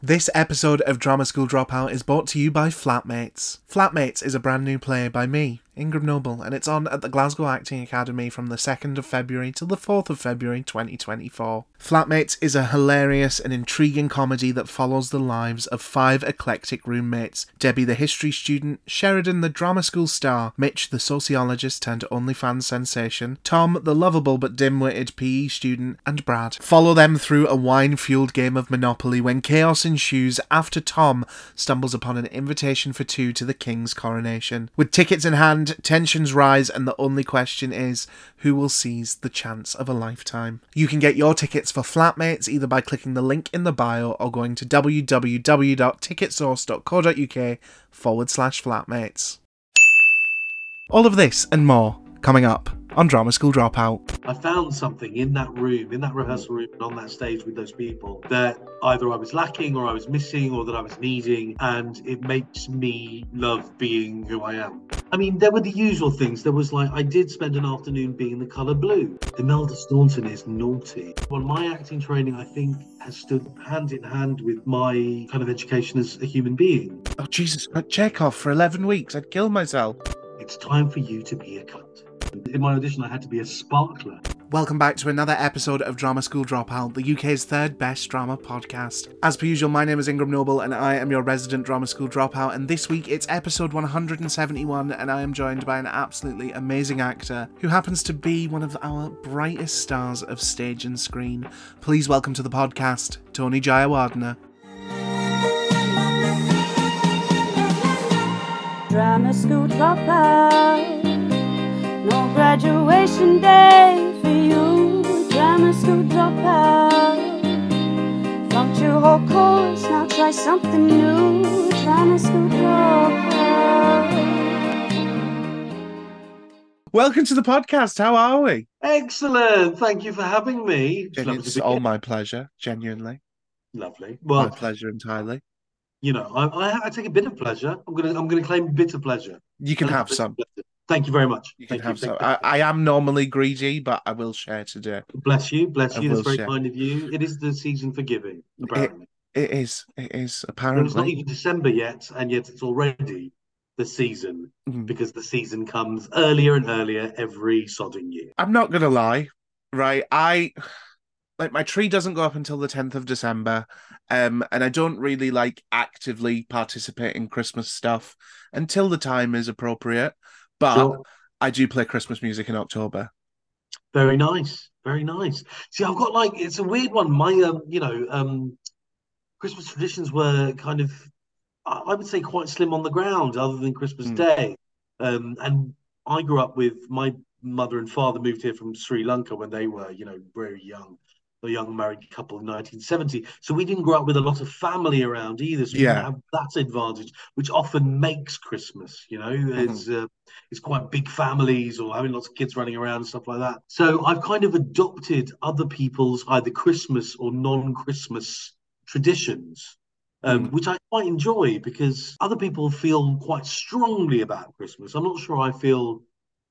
This episode of Drama School Dropout is brought to you by Flatmates. Flatmates is a brand new play by me, Ingram Noble, and it's on at the Glasgow Acting Academy from the 2nd of February till the 4th of February 2024. Flatmates is a hilarious and intriguing comedy that follows the lives of five eclectic roommates Debbie, the history student, Sheridan, the drama school star, Mitch, the sociologist turned OnlyFans sensation, Tom, the lovable but dim witted PE student, and Brad. Follow them through a wine fueled game of Monopoly when chaos ensues after Tom stumbles upon an invitation for two to the king's coronation. With tickets in hand, tensions rise, and the only question is who will seize the chance of a lifetime. You can get your tickets for Flatmates either by clicking the link in the bio or going to www.ticketsource.co.uk forward slash flatmates. All of this and more coming up on Drama School Dropout. I found something in that room, in that rehearsal room, and on that stage with those people that either I was lacking or I was missing or that I was needing, and it makes me love being who I am. I mean, there were the usual things. There was like, I did spend an afternoon being the colour blue. Imelda Staunton is naughty. Well, my acting training, I think, has stood hand in hand with my kind of education as a human being. Oh, Jesus, but Chekhov for 11 weeks. I'd kill myself. It's time for you to be a cunt. In my audition, I had to be a sparkler. Welcome back to another episode of Drama School Dropout, the UK's third best drama podcast. As per usual, my name is Ingram Noble and I am your resident Drama School Dropout. And this week it's episode 171, and I am joined by an absolutely amazing actor who happens to be one of our brightest stars of stage and screen. Please welcome to the podcast, Tony Jayawardena. Drama school dropout. No graduation day for you. Drama school dropout. Funked your whole course, now try something new. Drama school dropout. Welcome to the podcast. How are we? Excellent. Thank you for having me. It's lovely It's all here. my pleasure, genuinely. Lovely. Well, My pleasure entirely. you know, I, I, I take a bit of pleasure. I'm gonna I'm gonna claim a bit of pleasure. You can have some. pleasure. Thank you very much. You can Thank have some. thank I, I am normally greedy, but I will share today. Bless you, bless I you. That's very share. kind of you. It is the season for giving, apparently. It is. It is Well, it's not even December yet, and yet it's already the season Mhm. because the season comes earlier and earlier every sodding year. I'm not gonna lie, right? I like my tree doesn't go up until the 10th of December, um, and I don't really like actively participate in Christmas stuff until the time is appropriate. But Sure. I do play Christmas music in October. Very nice, very nice. See, I've got like it's a weird one. My um, you know, um, Christmas traditions were kind of, I would say, quite slim on the ground, other than Christmas Mm. Day. Um, and I grew up with my mother and father moved here from Sri Lanka when they were, you know, very young, a young married couple in 1970. So we didn't grow up with a lot of family around either. So Yeah. have that advantage, which often makes Christmas, you know, it's uh, it's quite big families or having lots of kids running around and stuff like that. So I've kind of adopted other people's either Christmas or non-Christmas traditions, um, Mm. which I quite enjoy because other people feel quite strongly about Christmas. I'm not sure I feel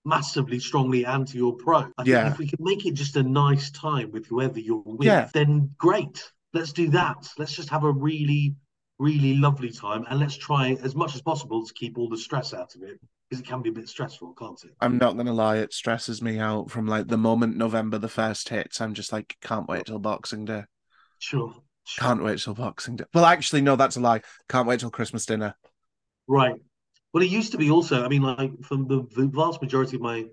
massively strongly anti or pro. I Yeah. if we can make it just a nice time with whoever you're with, Yeah. then great. Let's do that. Let's just have a really, really lovely time and let's try as much as possible to keep all the stress out of it because it can be a bit stressful, can't it? I'm not gonna lie, it stresses me out from like the moment November the first hits. I'm just like, can't wait till Boxing Day. Sure. sure. Can't wait till Boxing Day. Well, actually, no, that's a lie. Can't wait till Christmas dinner. Right. Well, it used to be also, I mean, like from the, the vast majority of my,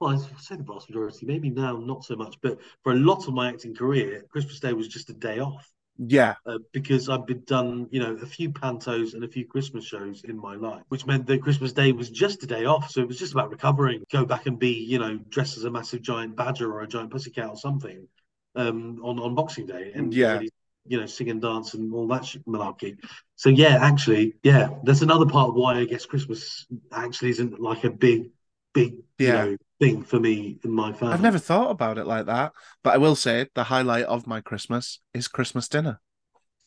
well, I say the vast majority, maybe now not so much, but for a lot of my acting career, Christmas Day was just a day off Yeah, uh, because I've been done, you know, a few pantos and a few Christmas shows in my life, which meant that Christmas Day was just a day off. So it was just about recovering, go back and be, you know, dressed as a massive giant badger or a giant pussycat or something um, on, on Boxing Day and Yeah. really, you know, sing and dance and all that malarkey. So yeah, actually, yeah, that's another part of why I guess Christmas actually isn't like a big, big, Yeah. you know, thing for me and my family. I've never thought about it like that. But I will say the highlight of my Christmas is Christmas dinner.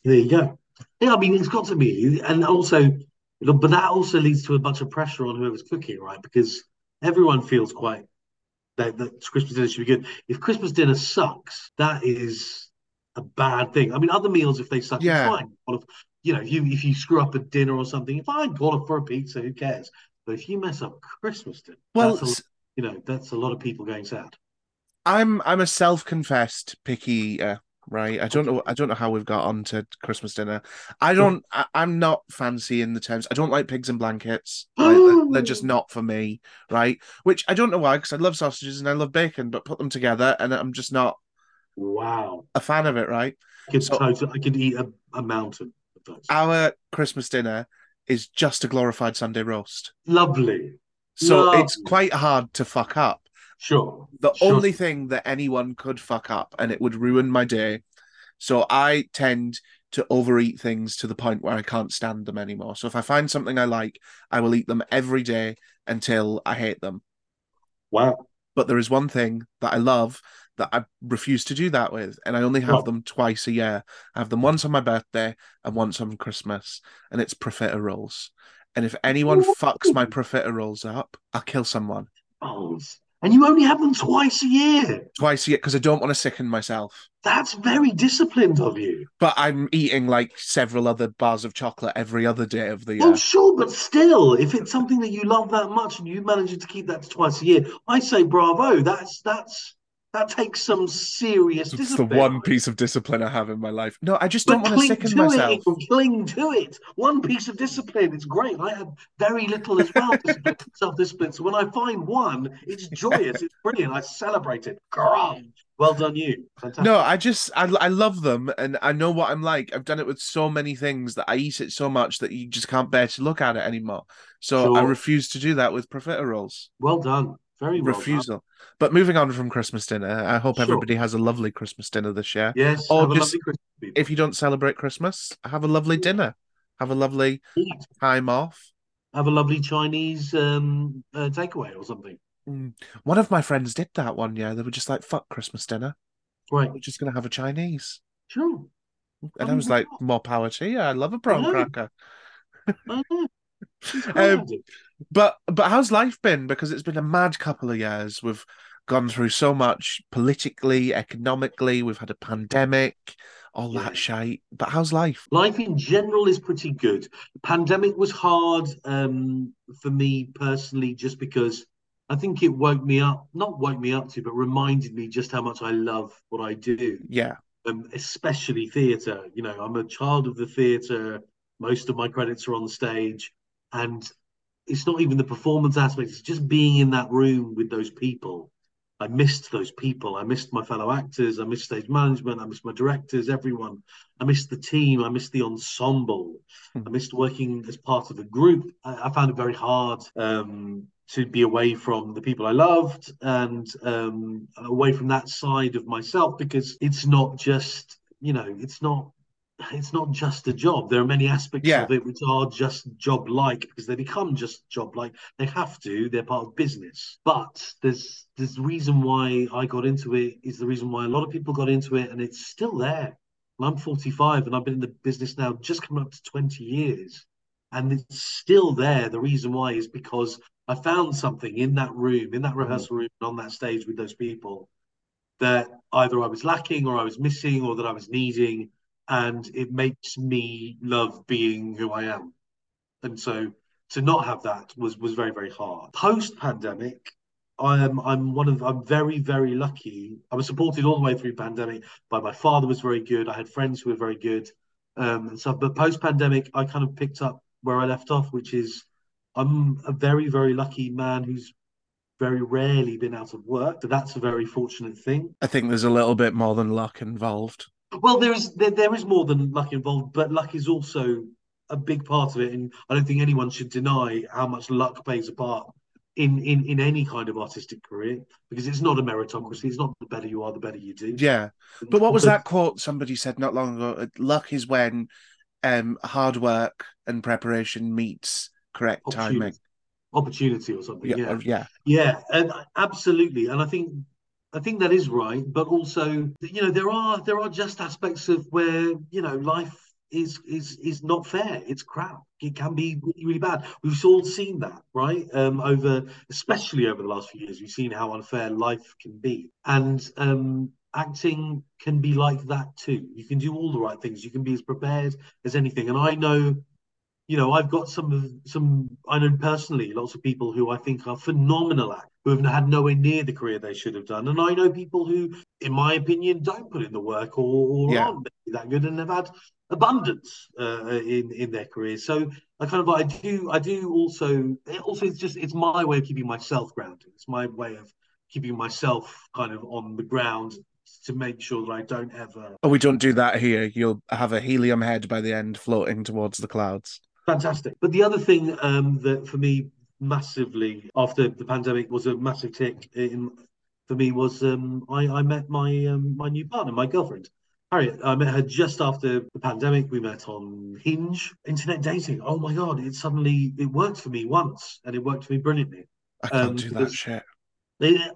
There you go. Yeah, I mean, it's got to be, and also, but that also leads to a bunch of pressure on whoever's cooking, right? Because everyone feels quite that, that Christmas dinner should be good. If Christmas dinner sucks, that is a bad thing. I mean, other meals, if they suck, Yeah. it's fine. If, you know, if you if you screw up a dinner or something, fine, call it for a pizza. Who cares? But if you mess up Christmas dinner, Well, a, you know, that's a lot of people going sad. I'm I'm a self-confessed picky eater, right? I don't know I don't know how we've got onto Christmas dinner. I don't I, I'm not fancy in the terms. I don't like pigs and blankets. Like, they're, they're just not for me, right? Which I don't know why, because I love sausages and I love bacon, but put them together and I'm just not Wow, a fan of it, right? I could So- total, I could eat a, a mountain of those. Our Christmas dinner is just a glorified Sunday roast. Lovely, So it's quite hard to fuck up. sure. the sure. only thing that anyone could fuck up and it would ruin my day. So I tend to overeat things to the point where I can't stand them anymore. So if I find something I like, I will eat them every day until I hate them. Wow. But there is one thing that I love that I refuse to do that with, and I only have them twice a year. I have them once on my birthday and once on Christmas, and it's profiteroles. And if anyone fucks my profiteroles up, I'll kill someone Balls. And you only have them twice a year. twice a year because I don't want to sicken myself. That's very disciplined of you. But I'm eating like several other bars of chocolate every other day of the Well, year. sure, but still, if it's something that you love that much and you manage to keep that to twice a year, I say bravo. That's that's that takes some serious discipline. It's the one piece of discipline I have in my life. No, I just But don't want to sicken to myself. it, cling to it. One piece of discipline, it's great. I have very little as well, discipline, self-discipline. So when I find one, it's joyous, it's brilliant. I celebrate it. Grrr. Well done, you. Fantastic. No, I just I, I love them and I know what I'm like. I've done it with so many things that I eat it so much that you just can't bear to look at it anymore. So I refuse to do that with profiteroles. Well done. Very well done. Refusal. But moving on from Christmas dinner, I hope Sure. everybody has a lovely Christmas dinner this year. Yes, Or just- If you don't celebrate Christmas, have a lovely dinner. Have a lovely Eat. time off. Have a lovely Chinese um, uh, takeaway or something. Mm. One of my friends did that one year. They were just like, fuck Christmas dinner. Right. We're just going to have a Chinese. Sure. And I was like, more power to you. I love a prawn cracker. I know. It's Um. But but how's life been? Because it's been a mad couple of years. We've gone through so much politically, economically. We've had a pandemic, all Yeah. that shite. But how's life? Life in general is pretty good. The pandemic was hard um, for me personally, just because I think it woke me up, not woke me up to, but reminded me just how much I love what I do, Yeah, um, especially theatre. You know, I'm a child of the theatre. Most of my credits are on stage, and it's not even the performance aspect, it's just being in that room with those people. I missed those people. I missed my fellow actors. I missed stage management. I missed my directors, everyone. I missed the team. I missed the ensemble. I Mhm. missed working as part of a group. I, I found it very hard um, to be away from the people I loved and um, away from that side of myself because it's not just, you know, it's not it's not just a job. There are many aspects Yeah. of it which are just job like because they become just job like. They have to. They're part of business. But there's there's the reason why I got into it is the reason why a lot of people got into it, and it's still there. And I'm 45 and I've been in the business now just coming up to 20 years, and it's still there. The reason why is because I found something in that room, in that mm-hmm. rehearsal room, on that stage with those people that either I was lacking or I was missing or that I was needing and it makes me love being who I am. And so to not have that was was very very hard. Post pandemic, I am I'm one of I'm very very lucky. I was supported all the way through pandemic by my father was very good. I had friends who were very good. Um, and so but post pandemic, I kind of picked up where I left off, which is I'm a very very lucky man who's very rarely been out of work. So that's a very fortunate thing. I think there's a little bit more than luck involved. Well, there is there, there is more than luck involved, but luck is also a big part of it, and I don't think anyone should deny how much luck plays a part in in in any kind of artistic career because it's not a meritocracy. It's not the better you are, the better you do. Yeah. But what was that quote somebody said not long ago? Luck is when um hard work and preparation meets correct timing. Opportunity, opportunity or something. Yeah, Yeah. uh, yeah. Yeah, and absolutely, and I think I think that is right, but also you know there are there are just aspects of where you know life is is is not fair. It's crap. It can be really, really bad. We've all seen that, right? Um, over especially over the last few years, we've seen how unfair life can be, and um, acting can be like that too. You can do all the right things. You can be as prepared as anything. And I know, you know, I've got some of some I know personally lots of people who I think are phenomenal actors who have had nowhere near the career they should have done. And I know people who, in my opinion, don't put in the work or, or Yeah. aren't that good and have had abundance uh, in in their careers. So I kind of I do I do also it also it's just it's my way of keeping myself grounded. It's my way of keeping myself kind of on the ground to make sure that I don't ever Oh, we don't do that here. You'll have a helium head by the end floating towards the clouds. Fantastic. But the other thing um, that for me massively after the pandemic was a massive tick in for me was um, I, I met my um, my new partner, my girlfriend. Harriet, I met her just after the pandemic. We met on Hinge, internet dating. Oh my god! It suddenly it worked for me once, and it worked for me brilliantly. I can't Um, do that shit.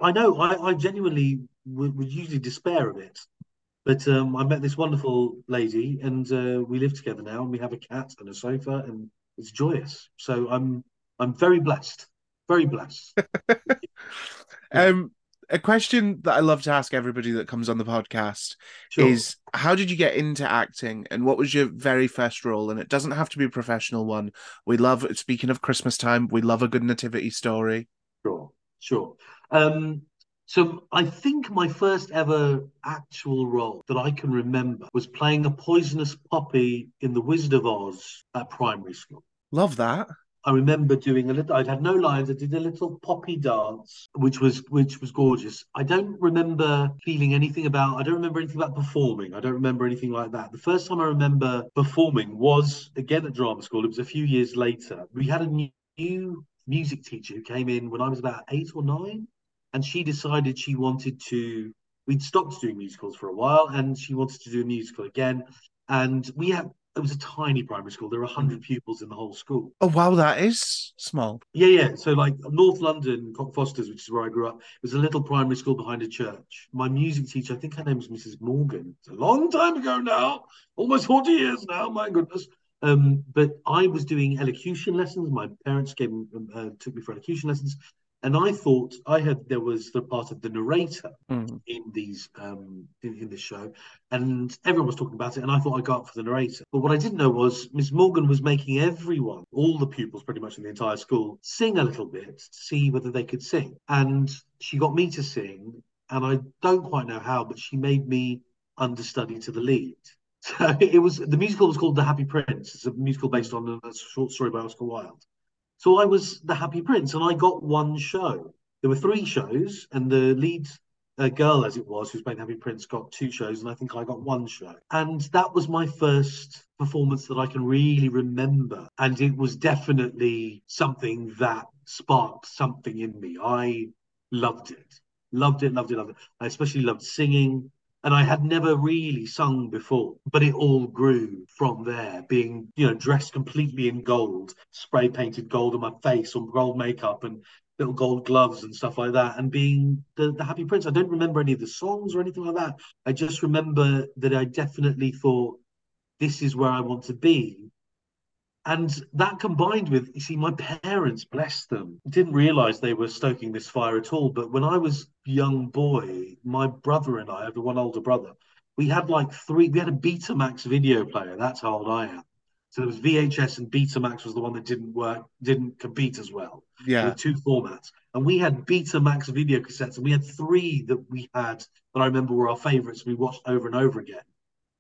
I know. I, I genuinely would, would usually despair of it, but um, I met this wonderful lady, and uh, we live together now, and we have a cat and a sofa, and it's joyous. So I'm I'm very blessed, very blessed. Um, a question that I love to ask everybody that comes on the podcast Sure. is how did you get into acting and what was your very first role? And it doesn't have to be a professional one. We love, speaking of Christmas time, we love a good nativity story. Sure, sure. Um, so I think my first ever actual role that I can remember was playing a poisonous poppy in The Wizard of Oz at primary school. Love that. I remember doing a little. I'd had no lines. I did a little poppy dance, which was which was gorgeous. I don't remember feeling anything about. I don't remember anything about performing. I don't remember anything like that. The first time I remember performing was again at drama school. It was a few years later. We had a new, music teacher who came in when I was about eight or nine, and she decided she wanted to. We'd stopped doing musicals for a while, and she wanted to do a musical again. And we had. It was a tiny primary school. There were 100 pupils in the whole school. Oh, wow, that is small. Yeah, yeah. So like North London, Cockfosters, which is where I grew up, was a little primary school behind a church. My music teacher, I think her name was Mrs. Morgan. It's a long time ago now, almost 40 years now, my goodness. Um, but I was doing elocution lessons. My parents came uh, took me for elocution lessons. And I thought I had there was the part of the narrator Mm. in these um in, in this show and everyone was talking about it and I thought I'd go up for the narrator. But what I didn't know was Miss Morgan was making everyone all the pupils pretty much in the entire school sing a little bit to see whether they could sing. And she got me to sing and I don't quite know how but she made me understudy to the lead. So it was the musical was called The Happy Prince. It's a musical based on a short story by Oscar Wilde so I was the Happy Prince and I got one show there were three shows and the lead a girl as it was who's playing Happy Prince got two shows and I think I got one show. And that was my first performance that I can really remember. And it was definitely something that sparked something in me. I loved it. Loved it, loved it, loved it. I especially loved singing. And I had never really sung before, but it all grew from there, being, you know, dressed completely in gold, spray painted gold on my face, or gold makeup and little gold gloves and stuff like that, and being the, the Happy Prince. I don't remember any of the songs or anything like that. I just remember that I definitely thought, this is where I want to be. And that combined with, you see, my parents, bless them, didn't realize they were stoking this fire at all. But when I was a young boy, my brother and I, I have one older brother, we had like three, we had a Betamax video player. That's how old I am. So there was VHS and Betamax was the one that didn't work, didn't compete as well. Yeah. two formats. And we had Betamax video cassettes, and we had three that we had that I remember were our favorites. We watched over and over again.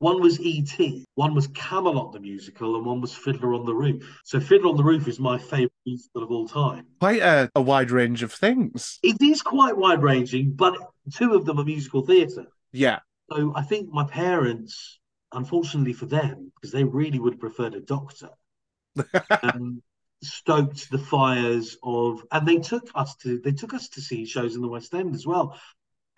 One was E.T., one was Camelot the musical, and one was Fiddler on the Roof. So Fiddler on the Roof is my favorite musical of all time. Quite a, a wide range of things. It is quite wide ranging, but two of them are musical theatre. Yeah. So I think my parents, unfortunately for them, because they really would have preferred a doctor, um, stoked the fires of, and they took us to they took us to see shows in the West End as well.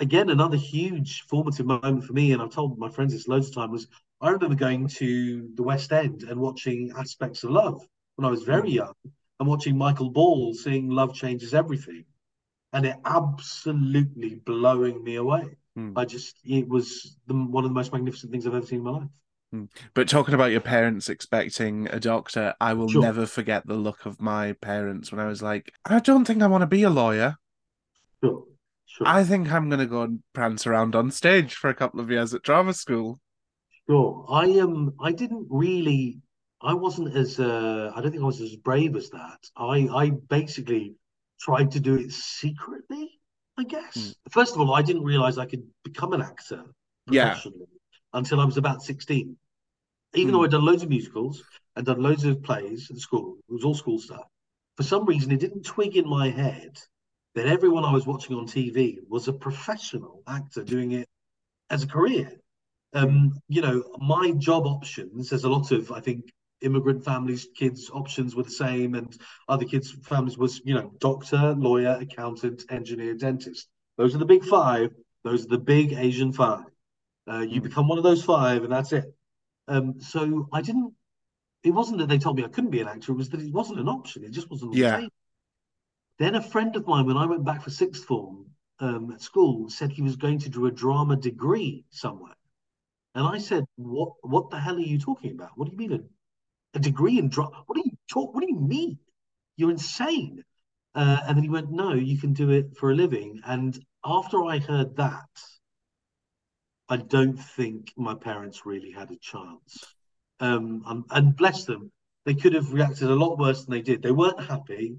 Again, another huge formative moment for me, and I've told my friends this loads of time, was I remember going to the West End and watching Aspects of Love when I was very young, and watching Michael Ball sing "Love Changes Everything," and it absolutely blowing me away. Hmm. I just it was the, one of the most magnificent things I've ever seen in my life. But talking about your parents expecting a doctor, I will Sure. never forget the look of my parents when I was like, I don't think I want to be a lawyer. Sure, Sure. I think I'm gonna go and prance around on stage for a couple of years at drama school. Sure. I um I didn't really I wasn't as uh I don't think I was as brave as that. I I basically tried to do it secretly, I guess. Hmm. First of all, I didn't realize I could become an actor Yeah. professionally until I was about 16. Even Hmm. though I'd done loads of musicals and done loads of plays at school, it was all school stuff. For some reason, it didn't twig in my head that everyone I was watching on TV was a professional actor doing it as a career um, you know, my job options, there's a lot of, I think, immigrant families, kids' options were the same, and other kids' families was, you know, doctor, lawyer, accountant, engineer, dentist. Those are the big five. Those are the big Asian five. Uh, you Mm. become one of those five, and that's it. Um, so I didn't. It wasn't that they told me I couldn't be an actor. It was that it wasn't an option. It just wasn't Yeah. Then a friend of mine, when I went back for sixth form um, at school, said he was going to do a drama degree somewhere. And I said, "What? What the hell are you talking about? What do you mean a, a degree in drama? What do you talk? What do you mean? You're insane." Uh, and then he went, "No, you can do it for a living." And after I heard that, I don't think my parents really had a chance. Um, and, and bless them, they could have reacted a lot worse than they did. They weren't happy,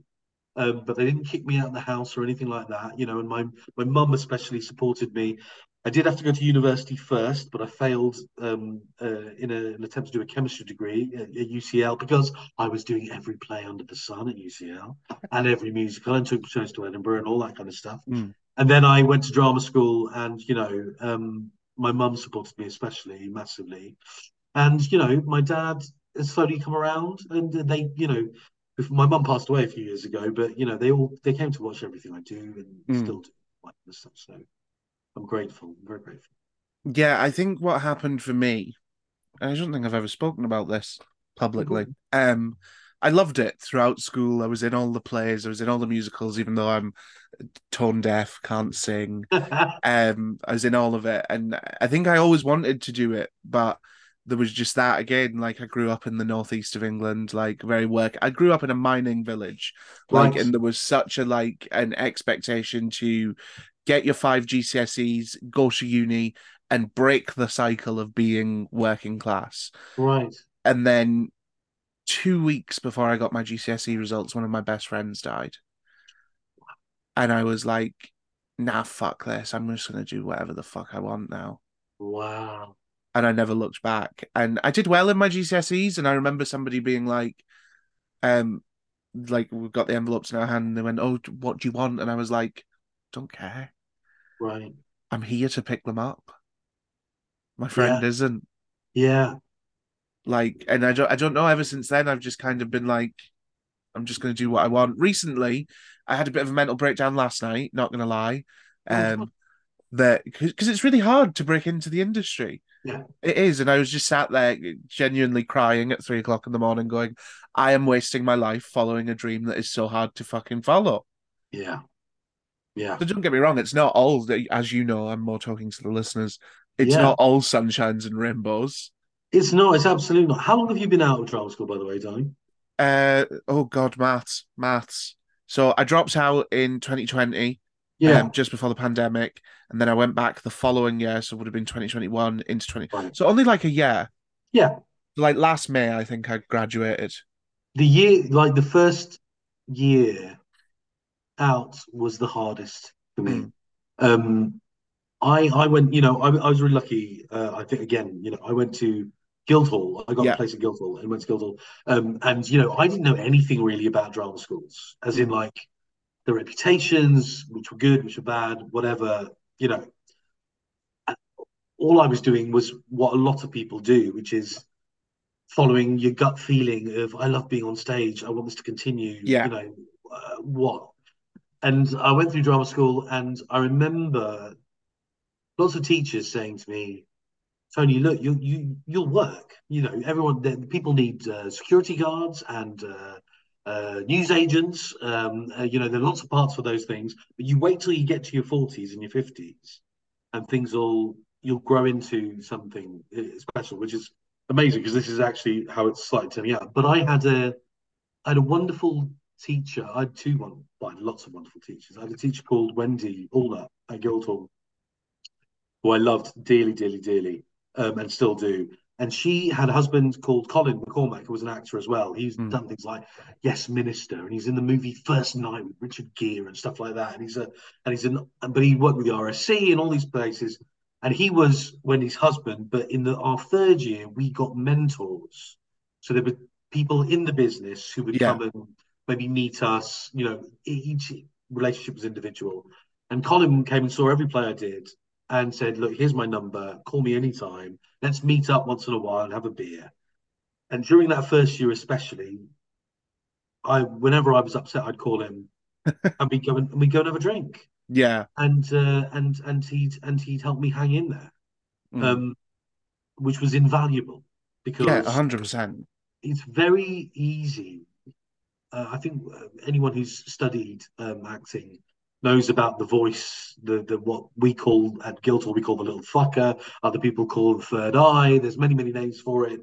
um, but they didn't kick me out of the house or anything like that. You know, and my my mum especially supported me. I did have to go to university first, but I failed um, uh, in a, an attempt to do a chemistry degree at, at UCL because I was doing every play under the sun at UCL and every musical and took shows to Edinburgh and all that kind of stuff. Mm. And then I went to drama school, and you know, um, my mum supported me especially massively, and you know, my dad has slowly come around, and they, you know, my mum passed away a few years ago, but you know, they all they came to watch everything I do and Mm. still do like this stuff. So I'm grateful, I'm very grateful. Yeah, I think what happened for me, I don't think I've ever spoken about this publicly. Um, I loved it throughout school. I was in all the plays, I was in all the musicals, even though I'm tone deaf, can't sing. Um, I was in all of it, and I think I always wanted to do it, but there was just that again. Like I grew up in the northeast of England, like very work. I grew up in a mining village, like, and there was such a like an expectation to get your five GCSEs, go to uni, and break the cycle of being working class. right. And then two weeks before I got my GCSE results, one of my best friends died. And I was like, nah, fuck this. I'm just going to do whatever the fuck I want now. Wow. And I never looked back. And I did well in my GCSEs. And I remember somebody being like, um, like we've got the envelopes in our hand. And they went, oh, what do you want? And I was like, don't care. Right. I'm here to pick them up. My friend Yeah. isn't. Yeah. like and I don't I don't know ever since then I've just kind of been like I'm just going to do what I want. Recently, I had a bit of a mental breakdown last night, not going to lie. Oh, Um that because it's really hard to break into the industry. Yeah. It is and I was just sat there genuinely crying at three o'clock in the morning going I am wasting my life following a dream that is so hard to fucking follow. Yeah. Yeah. So don't get me wrong, it's not all as you know, I'm more talking to the listeners. It's Yeah. not all sunshines and rainbows. It's not. It's absolutely not. How long have you been out of drama school, by the way, darling? Uh oh god, maths, maths. So I dropped out in 2020, Yeah. um, just before the pandemic, and then I went back the following year, so it would have been 2021 into 20. Right. So only like a year. Yeah. Like last May, I think I graduated. The year, like the first year out, was the hardest for me. Mm. Um, I I went, you know, I, I was really lucky. Uh, I think again, you know, I went to Guildhall. I got Yeah. a place at Guildhall and went to Guildhall. Um, and you know, I didn't know anything really about drama schools, as in like the reputations, which were good, which were bad, whatever. You know, And all I was doing was what a lot of people do, which is following your gut feeling of I love being on stage. I want this to continue. Yeah. You know, uh, what? And I went through drama school, and I remember lots of teachers saying to me, "Tony, look, you you you'll work. You know, everyone, people need uh, security guards and uh, uh, news agents. Um, uh, you know, there are lots of parts for those things. But you wait till you get to your forties and your fifties, and things will you'll grow into something special, which is amazing because this is actually how it's slightly turning out. But I had a I had a wonderful teacher. I had two one, well, I had lots of wonderful teachers. I had a teacher called Wendy Allnutt, at Guildhall, who I loved dearly, dearly, dearly, um, and still do. And she had a husband called Colin McCormack, who was an actor as well. He's Mm. done things like Yes Minister, and he's in the movie First Knight with Richard Gere and stuff like that. And he's a and he's an but he worked with the RSC and all these places. And he was Wendy's husband, but in the our third year, we got mentors. So there were people in the business who would Yeah. come and maybe meet us. You know, each relationship was individual. And Colin came and saw every play I did and said, Look, here's my number. Call me anytime. Let's meet up once in a while and have a beer. And during that first year, especially, I whenever I was upset, I'd call him and we go and, we go and have a drink. Yeah. And uh, and and he'd and he'd help me hang in there, Mm. um, which was invaluable because yeah, hundred percent. it's very easy. Uh, I think uh, anyone who's studied um, acting knows about the voice, the the what we call at Guildhall we call the little fucker. Other people call the third eye. There's many many names for it.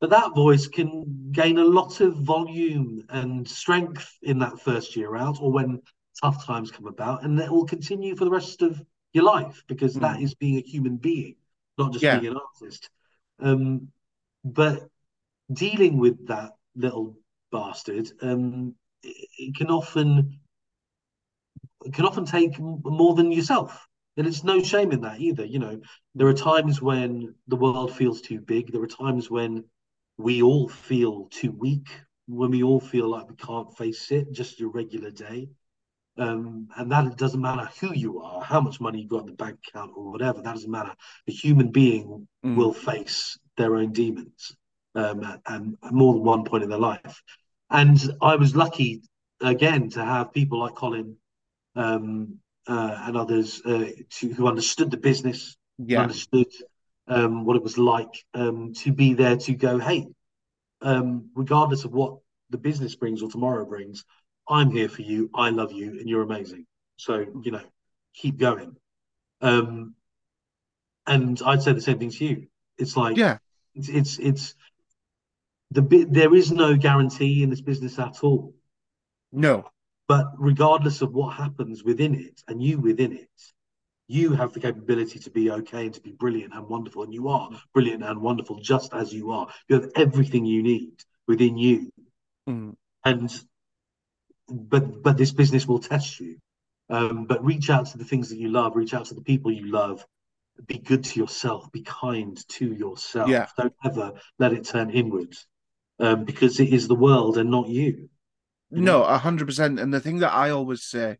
But that voice can gain a lot of volume and strength in that first year out, or when tough times come about, and that will continue for the rest of your life because that is being a human being, not just Yeah. being an artist. Um, but dealing with that little bastard, um, it, it can often it can often take more than yourself. And it's no shame in that either. You know, there are times when the world feels too big. There are times when we all feel too weak, when we all feel like we can't face it, just a regular day. Um, and that it doesn't matter who you are, how much money you've got in the bank account or whatever, that doesn't matter. A human being Mm. will face their own demons um, at, and at more than one point in their life. And I was lucky again to have people like Colin um, uh, and others uh, to, who understood the business, Yeah. understood um, what it was like um, to be there to go, hey, um, regardless of what the business brings or tomorrow brings, I'm here for you. I love you, and you're amazing. So you know, keep going. Um, and I'd say the same thing to you. It's like Yeah. it's it's, it's the bit. There is no guarantee in this business at all. No. But regardless of what happens within it, and you within it, you have the capability to be okay and to be brilliant and wonderful. And you are brilliant and wonderful just as you are. You have everything you need within you. Mm. And but but this business will test you. Um, but reach out to the things that you love, reach out to the people you love, be good to yourself, be kind to yourself. Yeah. Don't ever let it turn inwards. Um, because it is the world and not you. No, a hundred percent. And the thing that I always say,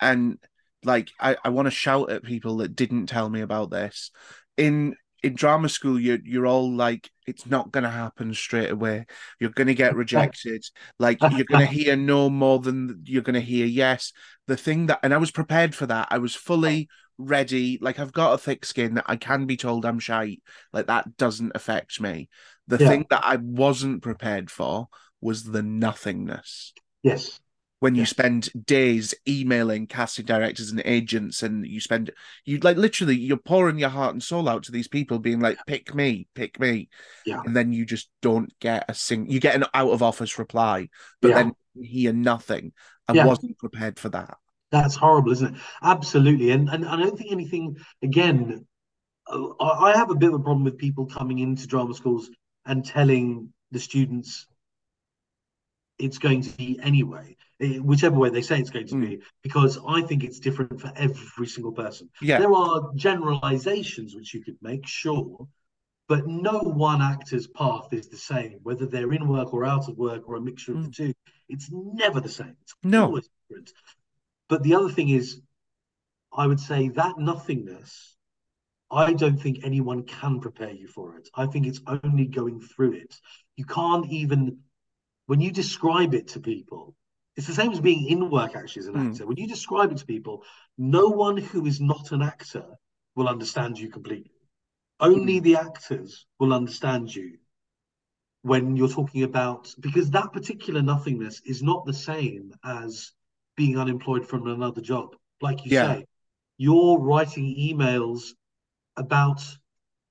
and like I, I want to shout at people that didn't tell me about this. In in drama school, you're you're all like, it's not gonna happen straight away. You're gonna get rejected. Like you're gonna hear no more than you're gonna hear yes. The thing that and I was prepared for that. I was fully ready. Like I've got a thick skin. That I can be told I'm shy. Like that doesn't affect me. The Yeah. thing that I wasn't prepared for was the nothingness Yes. when you spend days emailing casting directors and agents and you spend you like literally you're pouring your heart and soul out to these people being like pick me pick me Yeah. and then you just don't get a sing you get an out of office reply but Yeah. then you hear nothing i Yeah. wasn't prepared for that That's horrible, isn't it? Absolutely. And and I don't think anything, again, uh, I have a bit of a problem with people coming into drama schools and telling the students it's going to be anyway, eh, whichever way they say it's going to Mm. be, because I think it's different for every single person. yeah There are generalizations which you could make, sure, but no one actor's path is the same, whether they're in work or out of work or a mixture of the two. It's never the same. It's No. always different. But the other thing is, I would say that nothingness, I don't think anyone can prepare you for it. I think it's only going through it. You can't even, when you describe it to people, it's the same as being in work actually as an Mm. actor. When you describe it to people, no one who is not an actor will understand you completely. Only the actors will understand you when you're talking about, because that particular nothingness is not the same as being unemployed from another job. Like you Yeah. say, you're writing emails about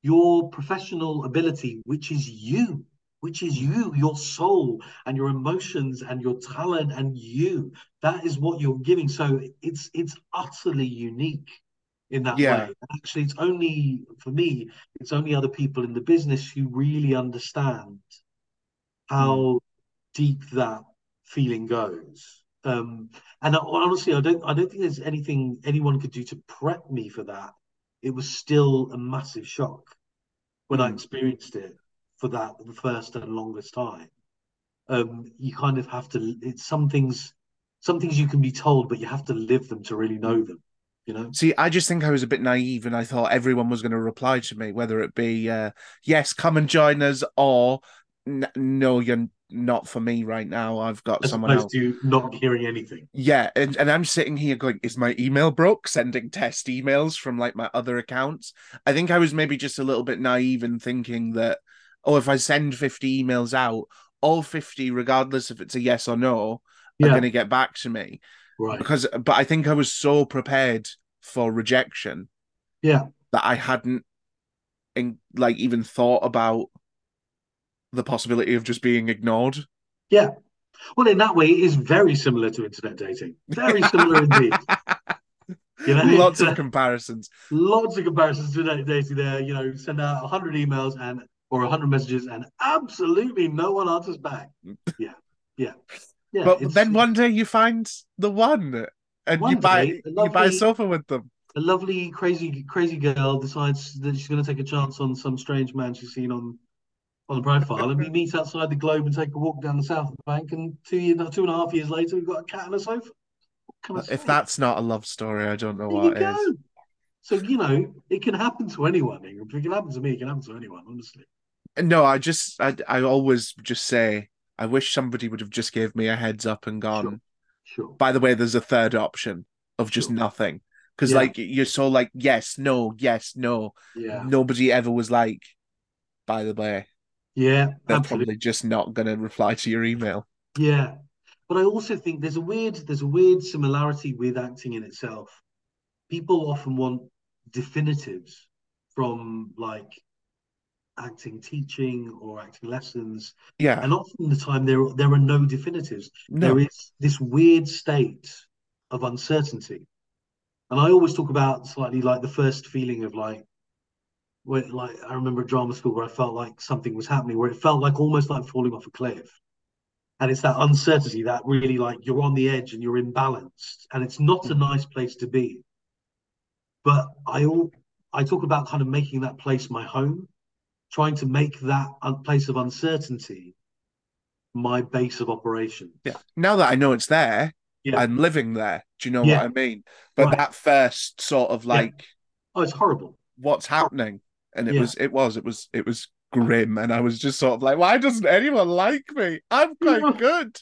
your professional ability, which is you, which is you, your soul and your emotions and your talent and you. That is what you're giving. So it's it's utterly unique. in that Yeah. way. Actually, it's only for me, it's only other people in the business who really understand how deep that feeling goes. Um, and I- honestly, I don't, I don't think there's anything anyone could do to prep me for that. It was still a massive shock when I Mm. experienced it for that the first and longest time. Um, you kind of have to. It's some things, some things you can be told, but you have to live them to really know them. You know. See, I just think I was a bit naive and I thought everyone was going to reply to me, whether it be, uh, yes, come and join us, or no, you're not for me right now. I've got As someone else. to not hearing anything. Yeah, and, and I'm sitting here going, is my email broke? Sending test emails from like my other accounts. I think I was maybe just a little bit naive in thinking that, oh, if I send 50 emails out, all 50, regardless if it's a yes or no, are Yeah. going to get back to me. Right. Because, but I think I was so prepared for rejection Yeah. that I hadn't, in, like, even thought about the possibility of just being ignored. Yeah. Well, in that way, it is very similar to internet dating. Very similar indeed. You know, Lots of comparisons. lots of comparisons to internet dating there. You know, send out 100 emails and or 100 messages and absolutely no one answers back. Yeah. Yeah. Yeah. But then one day you find the one, and One you buy day, a you buy a sofa with them. a lovely, crazy, crazy girl decides that she's going to take a chance on some strange man she's seen on on the profile, and we meet outside the Globe and take a walk down the South Bank. And two years, two and a half years later, we've got a cat on a sofa. What If that's not a love story, I don't know there go. is. So you know, it can happen to anyone. It can happen to me, it can happen to anyone. Honestly, No, I just I I always just say I wish somebody would have just gave me a heads up and gone. sure. By the way, there's a third option of just Sure. nothing because Yeah. like you're so like yes, no, yes, no. Yeah, Nobody ever was like. By the way, yeah, they're absolutely. probably just not going to reply to your email. Yeah, but I also think there's a weird there's a weird similarity with acting in itself. People often want definitives from like acting teaching or acting lessons, Yeah, and often the time there there are no definitives. no, There is this weird state of uncertainty, and I always talk about slightly like the first feeling of like. Where, like I remember drama school where I felt like something was happening, where it felt like almost like falling off a cliff. And it's that uncertainty that really like you're on the edge and you're imbalanced. And it's not a hmm. nice place to be. But i all i talk about kind of making that place my home trying to make that place of uncertainty my base of operations yeah. Now that I know it's there, Yeah. I'm living there. Do you know Yeah. what I mean? But Right. that first sort of Yeah. like oh it's horrible what's happening, and it Yeah. was it was it was it was grim, and I was just sort of like, why doesn't anyone like me? I'm quite good.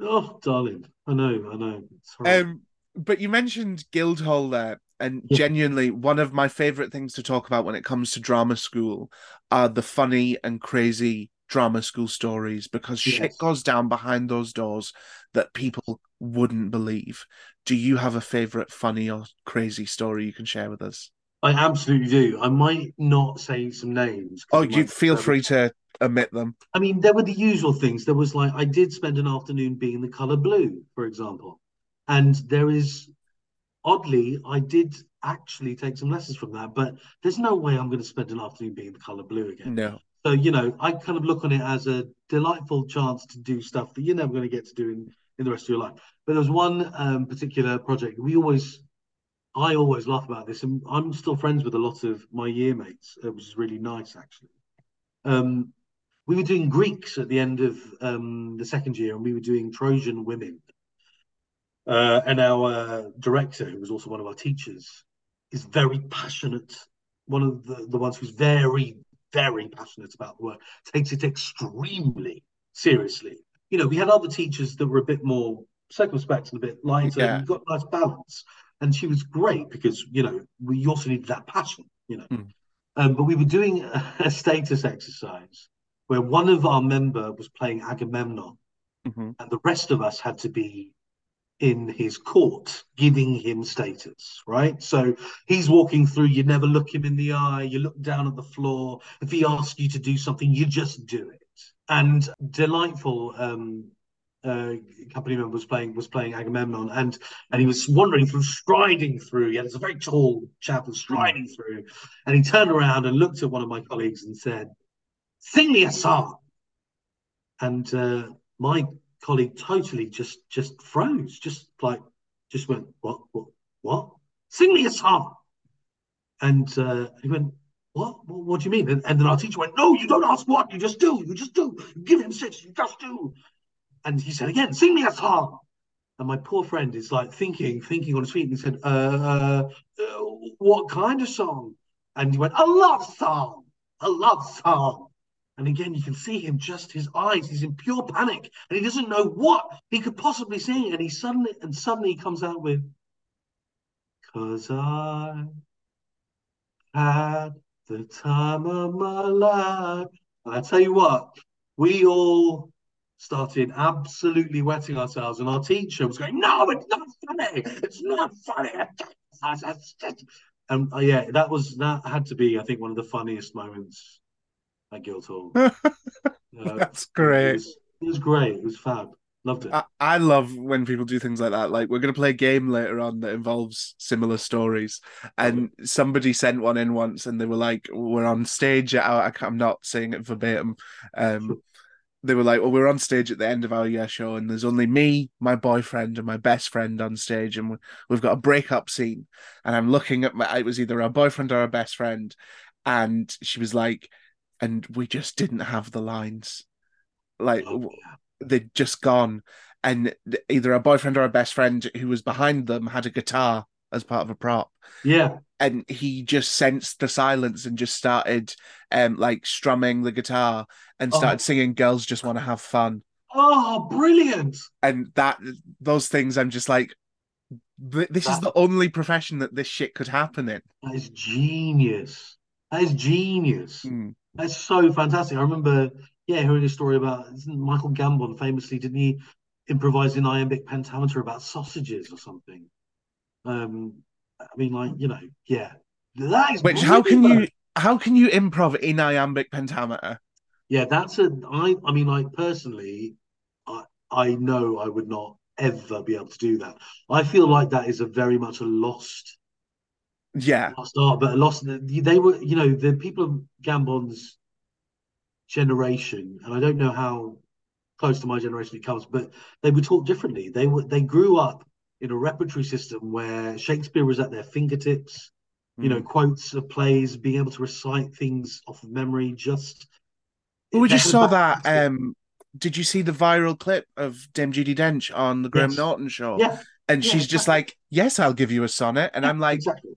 oh darling i know i know it's. Um, but you mentioned Guildhall there, and genuinely, one of my favorite things to talk about when it comes to drama school are the funny and crazy drama school stories because shit goes down behind those doors that people wouldn't believe. Do you have a favorite funny or crazy story you can share with us? i absolutely do i might not say some names. Oh, you feel free to omit them. I mean, there were the usual things. There was like I did spend an afternoon being the color blue, for example, and there is oddly I did actually take some lessons from that, but there's no way I'm going to spend an afternoon being the color blue again. No. So you know, I kind of look on it as a delightful chance to do stuff that you're never going to get to do in in the rest of your life. But there was one um, particular project we always. I always laugh about this, and I'm still friends with a lot of my year mates, uh, which is really nice actually. Um, we were doing Greeks at the end of um, the second year, and we were doing Trojan women. Uh, and our director, who was also one of our teachers, is very passionate. One of the, the ones who's very, very passionate about the work, takes it extremely seriously. You know, we had other teachers that were a bit more circumspect and a bit lighter, Yeah. we got a nice balance. And she was great because, you know, we also needed that passion, you know. Mm. Um, but we were doing a, a status exercise where one of our member was playing Agamemnon, Mhm. and the rest of us had to be in his court, giving him status, right? So he's walking through, you never look him in the eye, you look down at the floor. If he asks you to do something, you just do it. And delightful um, uh, company member was playing was playing Agamemnon, and and he was wandering through, striding through. Yeah, it's a very tall chap was striding through, and he turned around and looked at one of my colleagues and said, "Sing me a song." And uh, my colleague totally just just froze, just like just went, "What? What? What? Sing me a song." And uh, he went, what? what? What do you mean? And, and then our teacher went, No, you don't ask what, you just do. You just do. You give him six, you just do. And he said again, Sing me a song. And my poor friend is like thinking, thinking on his feet, and he said, uh, uh, uh, What kind of song? And he went, A love song, a love song. And again, you can see him just his eyes, he's in pure panic, and he doesn't know what he could possibly sing. And he suddenly, and suddenly he comes out with, Cause I had the time of my life. And I tell you what, we all started absolutely wetting ourselves, and our teacher was going, "No, it's not funny. It's not funny." And uh, yeah, that was that had to be, I think, one of the funniest moments at Guildhall. uh, That's great. It was, it was great. It was fab. Loved it. I, I love when people do things like that. Like we're going to play a game later on that involves similar stories, and somebody sent one in once, and they were like, "We're on stage at our." I I'm not saying it verbatim. Um, they were like, "Well, we're on stage at the end of our year show, and there's only me, my boyfriend, and my best friend on stage, and we- we've got a breakup scene." And I'm looking at my. It was either our boyfriend or our best friend, and she was like, "And we just didn't have the lines." Like Oh, w- they'd just gone and either a boyfriend or a best friend who was behind them had a guitar as part of a prop yeah. and he just sensed the silence and just started um like strumming the guitar and Oh. started singing girls just want to have fun Oh, brilliant. and that those things i'm just like this is the only profession that this shit could happen in That is genius. That is genius. Mm. That's so fantastic. I remember, yeah, hearing a story about isn't Michael Gambon famously didn't he improvise in iambic pentameter about sausages or something? Um, I mean, like you know, yeah, that is which how can you how can you improv in iambic pentameter Yeah, that's a. I. I mean, like personally, I. I know I would not ever be able to do that. I feel like that is a very much a lost yeah lost art, but a lost. They were, you know, the people of Gambon's generation, and I don't know how close to my generation it comes, but they were taught differently. They were they grew up in a repertory system where Shakespeare was at their fingertips. You know, quotes of plays, being able to recite things off of memory. Just Well, we just saw that. Um, did you see the viral clip of Dame Judi Dench on the Graham Yes. Norton show? yeah, and yeah, she's just like, "Yes, I'll give you a sonnet," and I'm like, exactly.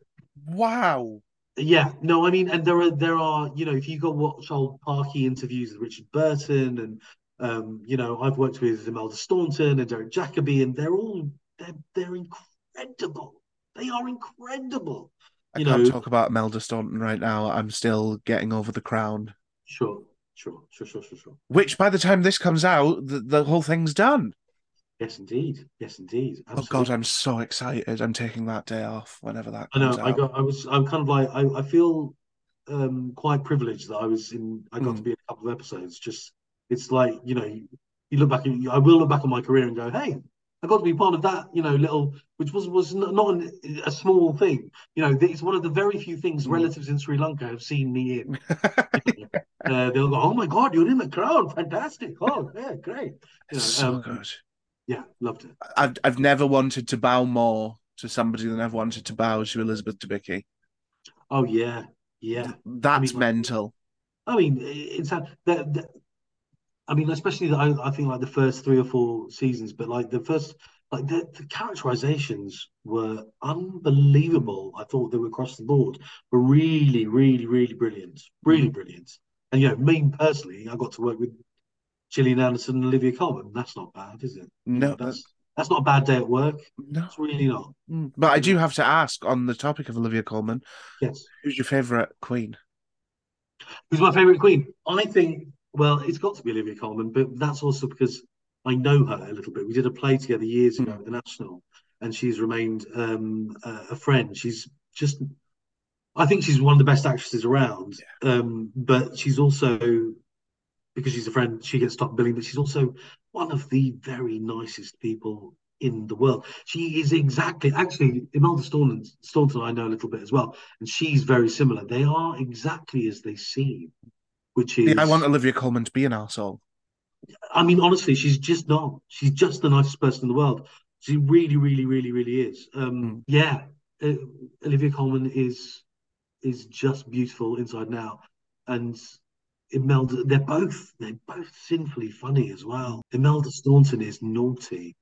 "Wow." Yeah, no, I mean, and there are there are you know if you go watch old Parky interviews with Richard Burton and um you know I've worked with Imelda Staunton and Derek Jacobi and they're all they're they're incredible. They are incredible. I You can't know- talk about Melda Staunton right now. I'm still getting over the crown. Sure, sure, sure, sure, sure, sure. Which, by the time this comes out, the, the whole thing's done. Yes, indeed. Yes, indeed. Oh God, I'm so excited! I'm taking that day off whenever that I know. comes I got. I was. I'm kind of like. I. I feel um quite privileged that I was in. I got to Mm. be in a couple of episodes. Just. It's like you know. You, you look back. at- I will look back on my career and go, hey, I got to be part of that. You know, little, which was was not an, a small thing. You know, it's one of the very few things Mm. relatives in Sri Lanka have seen me in. Uh, they'll go, oh my God, you're in the Crown! fantastic. Oh yeah, great. You know, so um, good. Yeah, loved it. I've I've never wanted to bow more to somebody than I've wanted to bow to Elizabeth Debicki. Oh yeah, yeah. That's mean, mental. I mean, it's that, that, I mean, especially the, I, I think like the first three or four seasons, but like the first, like the, the characterizations were unbelievable. I thought they were across the board, were really, really, really brilliant, really mm. brilliant. And you know, me personally, I got to work with Gillian Anderson and Olivia Colman. That's not bad, is it? No, that's that's not a bad day at work. No, It's really not. Mm. but I do have to ask on the topic of Olivia Colman, Yes. who's your favourite queen? Who's my favorite queen? I think, well, it's got to be Olivia Colman, but that's also because I know her a little bit. We did a play together years ago Mm. at the National, and she's remained um, a, a friend. She's just, I think she's one of the best actresses around, um, but she's also because she's a friend, she gets top billing, but she's also one of the very nicest people in the world. She is exactly, actually, Imelda Staunton, Staunton I know a little bit as well, and she's very similar. They are exactly as they seem, which is. Yeah, I want Olivia Colman to be an arsehole. I mean, honestly, she's just not. She's just the nicest person in the world. She really, really, really, really is. Um, Mm. Yeah, uh, Olivia Colman is is just beautiful inside now, and Imelda. They're both they're both sinfully funny as well. Imelda Staunton is naughty.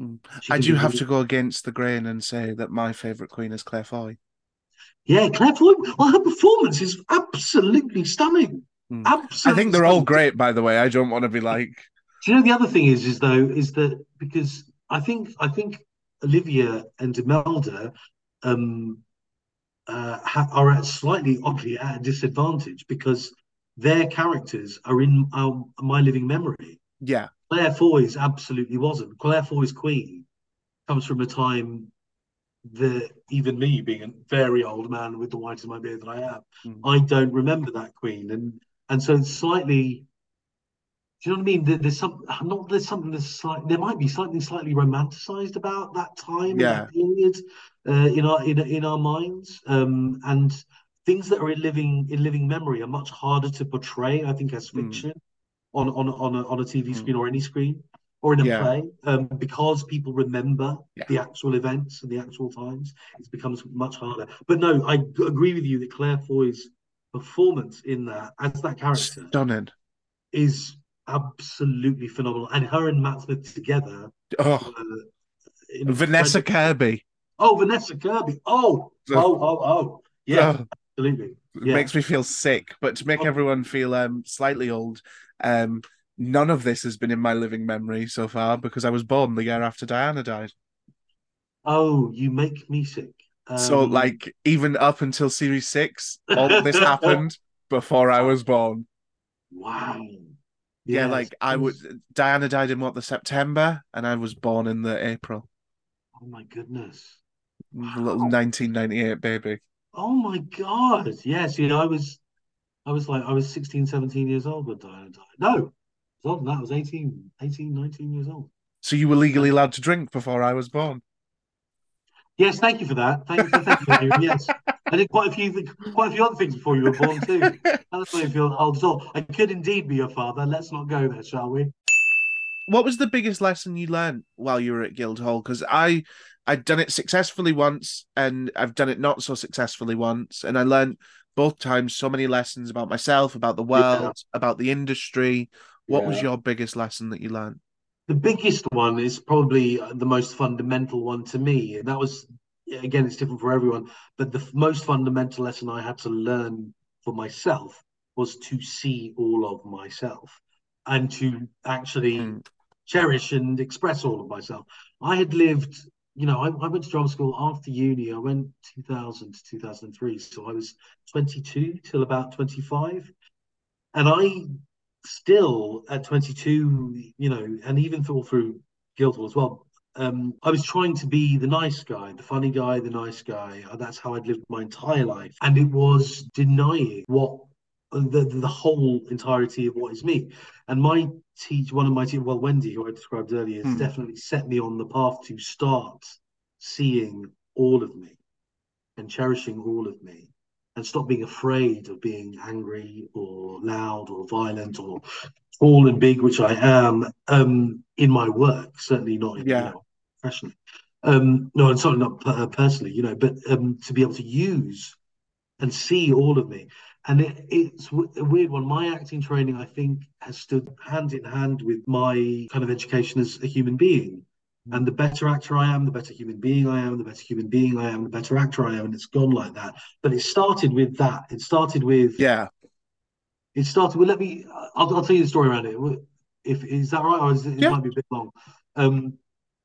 Mm. She I do have really- to go against the grain and say that my favourite queen is Claire Foy. Yeah, Claire Foy. Well, her performance is absolutely stunning. Mm. Absolutely. I think they're all great, by the way. I don't want to be like, Do you know the other thing is, is though, is that because I think I think Olivia and Imelda um, uh, ha- are at slightly oddly at a disadvantage because their characters are in our, my living memory. yeah, Claire Foy's absolutely wasn't. Claire Foy's Queen comes from a time that even me, being a very old man with the white in my beard that I am, Mm. I don't remember that Queen, and and so it's slightly. Do you know what I mean? There, there's some not there's something that's slight. There might be something slightly romanticized about that time, Yeah. that period, uh, in our in in our minds, um, and things that are in living in living memory are much harder to portray. I think as Mm. fiction on on on a on a TV Mm. screen or any screen or in a Yeah. play, um, because people remember Yeah. the actual events and the actual times. It becomes much harder. But no, I agree with you that Claire Foy's performance in that as that character stunning. is absolutely phenomenal, and her and Matt Smith together. Oh, Uh, Vanessa. Kirby. Oh, Vanessa Kirby. Oh, oh, oh, oh. Yeah, Oh, absolutely. it makes me feel sick. But to make Oh. everyone feel um, slightly old, um, none of this has been in my living memory so far because I was born the year after Diana died. Oh, you make me sick. so, Um, like, even up until series six, all this happened before I was born. wow. Yeah, Yes, like I would. Diana died in what the September, and I was born in the April. Oh my goodness. The little 1998 baby. Oh my God. Yes, you know, I was I was like I was 16, 17 years old when Diana died. No, I was older than that. I was 18, 18, 19 years old. So you were legally allowed to drink before I was born. Yes, thank you for that. Thank you for thank you. Yes. I did quite a few quite a few other things before you were born too. That's why I feel old all. I could indeed be your father. Let's not go there, shall we? what was the biggest lesson you learned while you were at Guildhall? Because I I'd done it successfully once, and I've done it not so successfully once, and I learned both times so many lessons about myself, about the world, about the industry. What was your biggest lesson that you learned? The biggest one is probably the most fundamental one to me, and that was again, it's different for everyone. But the f- most fundamental lesson I had to learn for myself was to see all of myself and to actually Mm. cherish and express all of myself. I had lived, you know, I, I went to drama school after uni. I went 2000 to 2003, so I was 22 till about 25, and I still at 22, you know, and even all through Guildhall as well. Um, I was trying to be the nice guy, the funny guy, the nice guy. That's how I'd lived my entire life, and it was denying what the the whole entirety of what is me. And my teacher, one of my teachers, well, Wendy, who I described earlier, has Hmm. definitely set me on the path to start seeing all of me and cherishing all of me and stop being afraid of being angry or loud or violent or tall and big, which I am um, in my work, certainly not in Yeah. you know, professionally. Um, no, and certainly not personally, you know, but um, to be able to use and see all of me. And it, it's a weird one. My acting training, I think, has stood hand in hand with my kind of education as a human being. And the better actor I am, the better human being I am, the better human being I am, the better actor I am. And it's gone like that. But it started with that. It started with, Yeah, it started with, let me, I'll, I'll tell you the story around it. If is that right? Or is it, it might be a bit long. Um,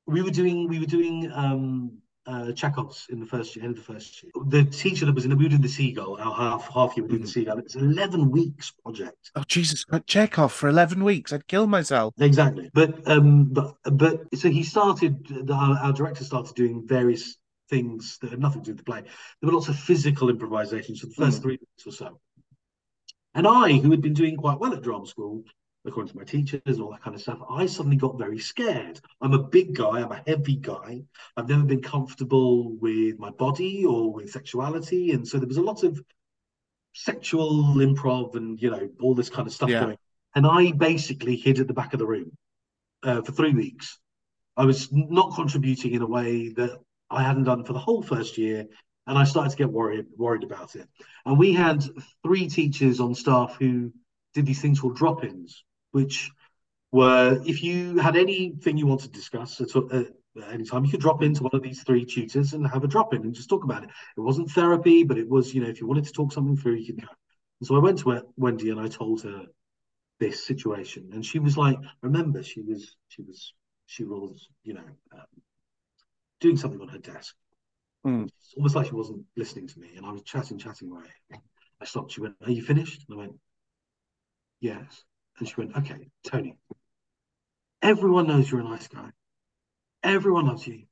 we were doing, we were doing, um, uh, Chekhov's in the first year, end of the first year. The teacher that was in the, we were doing the Seagull, our half half year, we did the Mhm. Seagull. It was an 11 weeks project. Oh Jesus! Chekhov for eleven weeks. I'd kill myself. Exactly. But um, but but so he started. The, our, our director started doing various things that had nothing to do with the play. There were lots of physical improvisations for the first Mm. three weeks or so. And I, who had been doing quite well at drama school, according to my teachers and all that kind of stuff, I suddenly got very scared. I'm a big guy, I'm a heavy guy. I've never been comfortable with my body or with sexuality. And so there was a lot of sexual improv and, you know, all this kind of stuff Yeah. going. And I basically hid at the back of the room uh, for three weeks. I was not contributing in a way that I hadn't done for the whole first year. And I started to get worried worried about it. And we had three teachers on staff who did these things called drop-ins, which were if you had anything you wanted to discuss at, at any time, you could drop into one of these three tutors and have a drop-in and just talk about it. It wasn't therapy, but it was, you know, if you wanted to talk something through, you could go. And so I went to Wendy and I told her this situation, and she was like, "Remember, she was, she was, she was, you know, um, doing something on her desk." Mm. It's almost like she wasn't listening to me, and I was chatting, chatting away. I stopped. She went, "Are you finished?" And I went, "Yes." And she went, "Okay, Tony. Everyone knows you're a nice guy. Everyone loves you.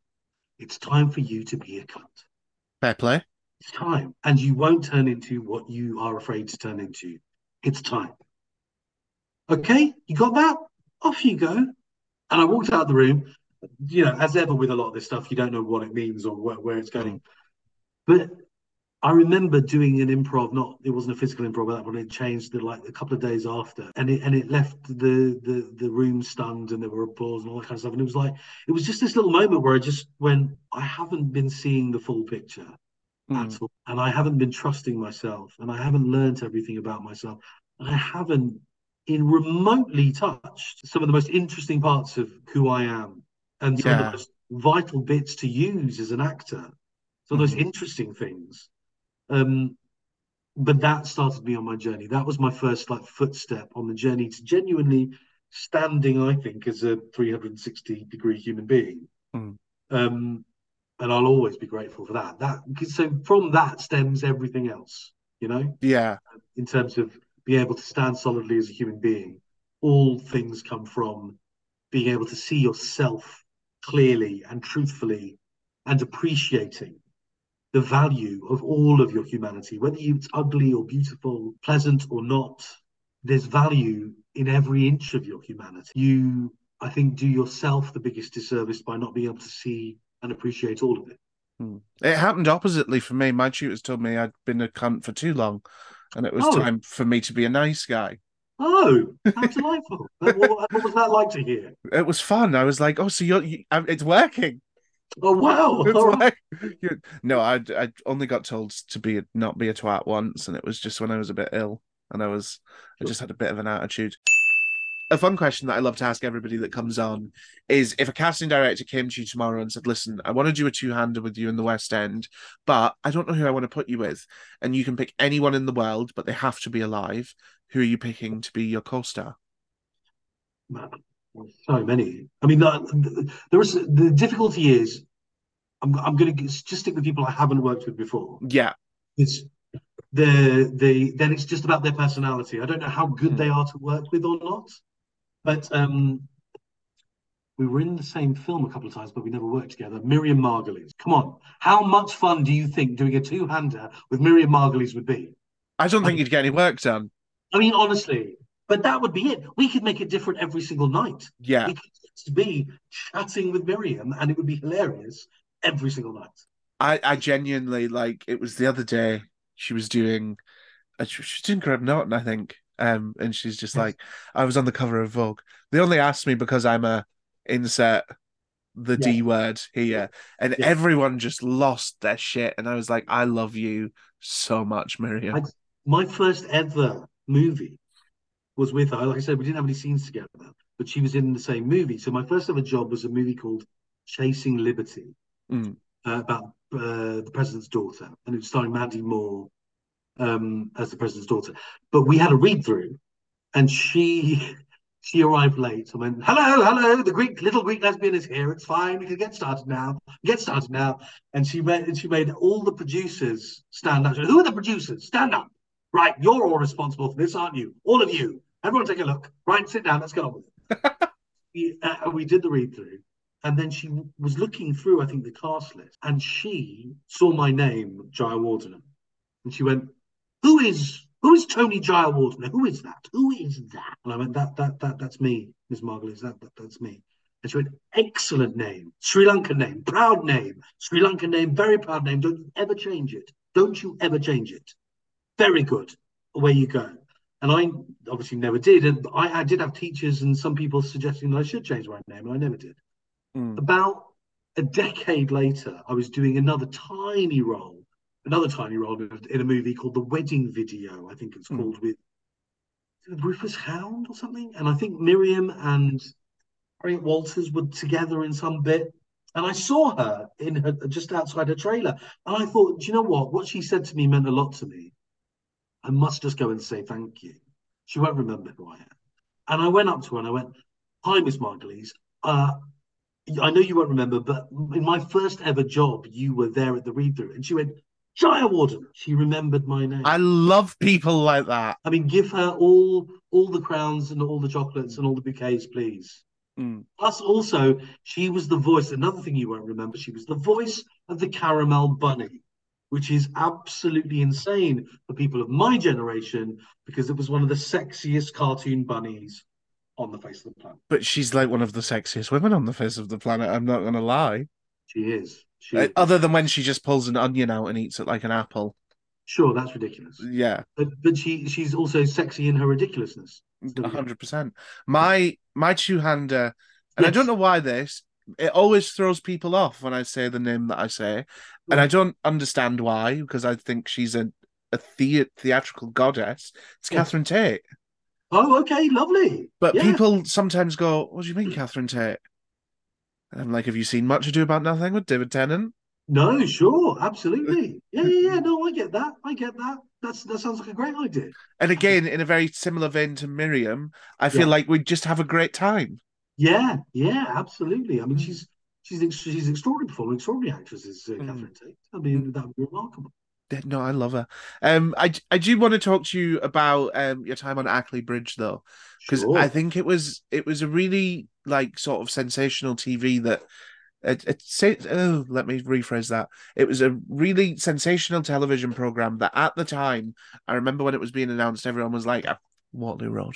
It's time for you to be a cunt. Fair play. It's time, and you won't turn into what you are afraid to turn into. It's time. Okay, you got that? Off you go." And I walked out of the room. You know, as ever with a lot of this stuff, you don't know what it means or where, where it's going. But I remember doing an improv, not it wasn't a physical improv at that point, it changed the, like a couple of days after. And it and it left the the the room stunned and there were applause and all that kind of stuff. And it was like it was just this little moment where I just went, I haven't been seeing the full picture Mm. at all. And I haven't been trusting myself and I haven't learned everything about myself. And I haven't in remotely touched some of the most interesting parts of who I am and some of Yeah. the most vital bits to use as an actor. So those Mhm. interesting things. Um, but that started me on my journey. That was my first like footstep on the journey to genuinely standing, I think, as a 360 degree human being. Mm. Um, and I'll always be grateful for that. That so from that stems everything else, you know, Yeah. in terms of being able to stand solidly as a human being. All things come from being able to see yourself clearly and truthfully and appreciating the value of all of your humanity, whether it's ugly or beautiful, pleasant or not. There's value in every inch of your humanity. You, I think, do yourself the biggest disservice by not being able to see and appreciate all of it. Mm. It happened oppositely for me. My tutors told me I'd been a cunt for too long, and it was Oh. time for me to be a nice guy. Oh, how delightful! what, what- what was that like to hear? It was fun. I was like, "Oh, so you're you, it's working." Oh wow! Oh. Like- no, I I only got told to be not be a twat once, and it was just when I was a bit ill, and I was I just had a bit of an attitude. A fun question that I love to ask everybody that comes on is if a casting director came to you tomorrow and said, "Listen, I want to do a two-hander with you in the West End, but I don't know who I want to put you with, and you can pick anyone in the world, but they have to be alive. Who are you picking to be your co-star?" So many. I mean, the, there is the difficulty is, I'm I'm going to just stick with people I haven't worked with before. Yeah, It's the the then it's just about their personality. I don't know how good Hmm. they are to work with or not, but um, we were in the same film a couple of times, but we never worked together. Miriam Margolyes. Come on, how much fun do you think doing a two-hander with Miriam Margolyes would be? I don't think you'd get any work done. I mean, honestly, but that would be it. We could make it different every single night. Yeah, We could just be chatting with Miriam, and it would be hilarious every single night. I, I genuinely like it was the other day she was doing uh, she she was doing Graham Norton, I think. Um and she's just Yes. like I was on the cover of Vogue. They only asked me because I'm a insert the Yeah. D word here. And Yeah. everyone just lost their shit. And I was like, I love you so much, Miriam. I- My first ever movie was with her. Like I said, we didn't have any scenes together, but she was in the same movie. So my first ever job was a movie called Chasing Liberty Mm. uh, about uh, the president's daughter, and it was starring Mandy Moore um, as the president's daughter. But we had a read through, and she she arrived late. I went, "Hello, hello, the Greek little Greek lesbian is here. It's fine. We can get started now. Get started now." And she made and she made all the producers stand up. She went, Who are the producers? Stand up. Right, you're all responsible for this, aren't you? All of you. Everyone, take a look. Right, sit down. Let's get on with it. we, uh, we did the read through. And then she was looking through, I think, the cast list, and she saw my name, Jayawardena, and she went, "Who is Who is Tony Jayawardena? Who is that? Who is that? And I went, that, that, that, that's me, Miss Margolyes. That, that, that's me. And she went, excellent name, Sri Lankan name, proud name, Sri Lankan name, very proud name. Don't you ever change it. Don't you ever change it. Very good. Away you go. And I obviously never did. And I, I did have teachers and some people suggesting that I should change my name, and I never did. Mm. About a decade later, I was doing another tiny role, another tiny role in a movie called The Wedding Video, I think it's Mm. called, with Rufus Hound or something. And I think Miriam and Harriet Walters were together in some bit. And I saw her in her just outside her trailer. And I thought, do you know what? What she said to me meant a lot to me. I must just go and say thank you. She won't remember who I am. And I went up to her and I went, Hi, Miss Margolyes. Uh, I know you won't remember, but in my first ever job, you were there at the read through. And she went, Jayawardena. She remembered my name. I love people like that. I mean, give her all all the crowns and all the chocolates and all the bouquets, please. Mm. Plus, also, she was the voice. Another thing you won't remember, she was the voice of the caramel bunny, which is absolutely insane for people of my generation because it was one of the sexiest cartoon bunnies on the face of the planet. But she's like one of the sexiest women on the face of the planet. I'm not going to lie. She is. She is. Other than when she just pulls an onion out and eats it like an apple. Sure, that's ridiculous. Yeah, But, but she she's also sexy in her ridiculousness. a hundred percent. My my two hander, and I don't know why this. It always throws people off when I say the name that I say, and I don't understand why because I think she's a a the- theatrical goddess. It's Yeah. Catherine Tate. Oh, okay, lovely. But Yeah. people sometimes go, "What do you mean, mm. Catherine Tate?" And I'm like, "Have you seen Much Ado About Nothing with David Tennant?" No, sure, absolutely. Yeah, yeah, yeah. No, I get that. I get that. That's that sounds like a great idea. And again, in a very similar vein to Miriam, I feel Yeah. like we just have a great time. Yeah, yeah, absolutely. I mean, Mm. she's she's ex- she's extraordinary performer, extraordinary actress is uh, Mm. Catherine Tate. I mean, that would be remarkable. No, I love her. Um, I I do want to talk to you about um your time on Ackley Bridge though, because Sure. I think it was it was a really like sort of sensational TV that it, it oh let me rephrase that. It was a really sensational television program that at the time I remember when it was being announced, everyone was like, "Ah, Waterloo Road.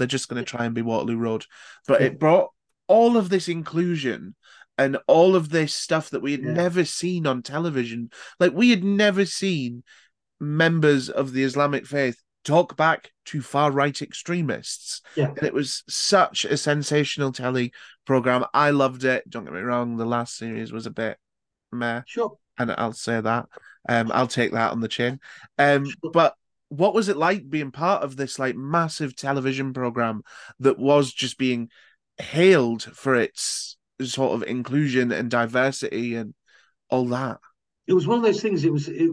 They're just going to try and be Waterloo Road, but it brought all of this inclusion and all of this stuff that we had Yeah. never seen on television. Like we had never seen members of the Islamic faith talk back to far right extremists. Yeah. And it was such a sensational telly program. I loved it. Don't get me wrong, the last series was a bit meh, Sure. and I'll say that. Um, I'll take that on the chin. Um, Sure. but what was it like being part of this like massive television program that was just being hailed for its sort of inclusion and diversity and all that? It was one of those things. It was it,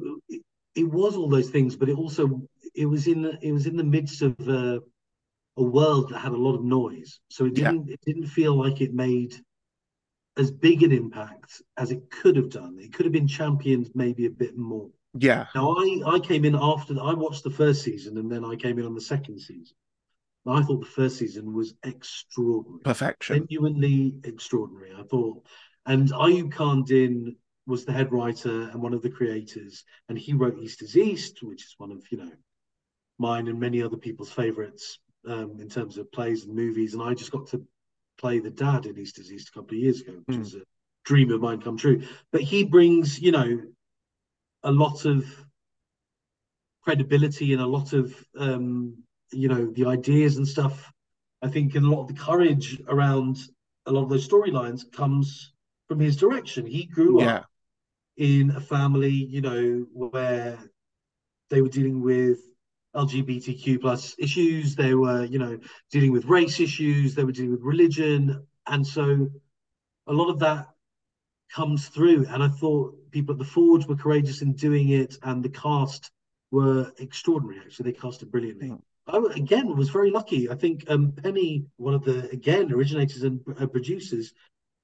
it, was all those things, but it also it was in the, it was in the midst of uh, a world that had a lot of noise. So it didn't it didn't feel like it made as big an impact as it could have done. It could have been championed maybe a bit more. Yeah, Now I I came in after I watched the first season and then I came in on the second season. I thought the first season was extraordinary, perfection. genuinely extraordinary. I thought, and Ayub Khan Din was the head writer and one of the creators, and he wrote East is East, which is one of you know mine and many other people's favorites um, in terms of plays and movies. And I just got to play the dad in East is East a couple of years ago, which Mm. was a dream of mine come true. But he brings, you know, a lot of credibility and a lot of um, you know the ideas and stuff. I think and a lot of the courage around a lot of those storylines comes from his direction. He grew Yeah, up in a family, you know, where they were dealing with LGBTQ plus issues. They were, you know, dealing with race issues. They were dealing with religion, and so a lot of that comes through. And I thought people at the Forge were courageous in doing it, and the cast were extraordinary. Actually, they cast it brilliantly. Mm. I again was very lucky. I think um, Penny, one of the again originators and uh, producers,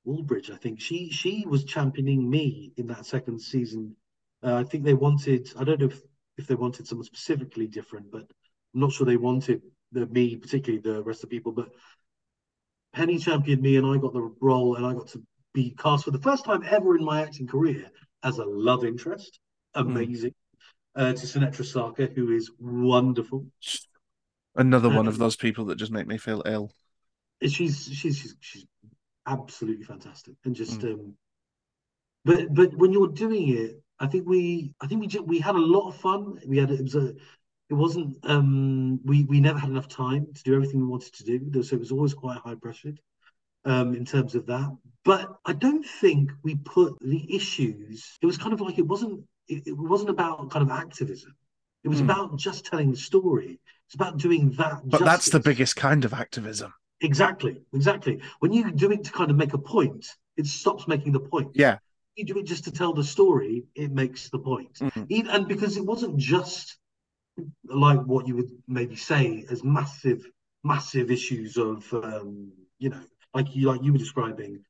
Woolbridge, I think she she was championing me in that second season. Uh, I think they wanted. I don't know if if they wanted someone specifically different, but I'm not sure they wanted the me particularly the rest of the people. But Penny championed me, and I got the role, and I got to be cast for the first time ever in my acting career as a love interest. Amazing. uh, to Sunetra Sarker, who is wonderful. Another one of Um, those people that just make me feel ill. She's she's she's, she's absolutely fantastic, and just Mm. um, but but when you're doing it, I think we I think we ju- we had a lot of fun. We had it was a it wasn't um we we never had enough time to do everything we wanted to do, so it was always quite high pressured um in terms of that. But I don't think we put the issues. It was kind of like it wasn't it, it wasn't about kind of activism. It was Mm. about just telling the story. It's about doing that. But that's the biggest kind of activism. Exactly, exactly. When you do it to kind of make a point, it stops making the point. Yeah. You do it just to tell the story, it makes the point. Mhm. E- And because it wasn't just like what you would maybe say as massive, massive issues of, um, you know, like you like you were describing,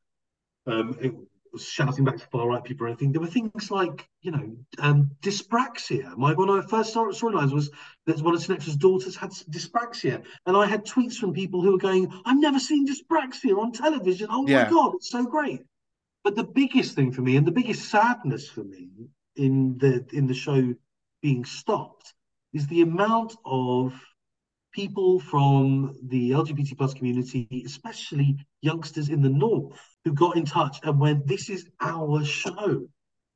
um, it shouting back to far right people or anything. There were things like, you know, um, dyspraxia. My one of my first story- storylines was that one of Sunetra's daughters had dyspraxia, and I had tweets from people who were going, "I've never seen dyspraxia on television. Oh Yeah. my god, it's so great!" But the biggest thing for me, and the biggest sadness for me in the in the show being stopped, is the amount of people from the LGBT plus community, especially youngsters in the north, who got in touch and went, "This is our show.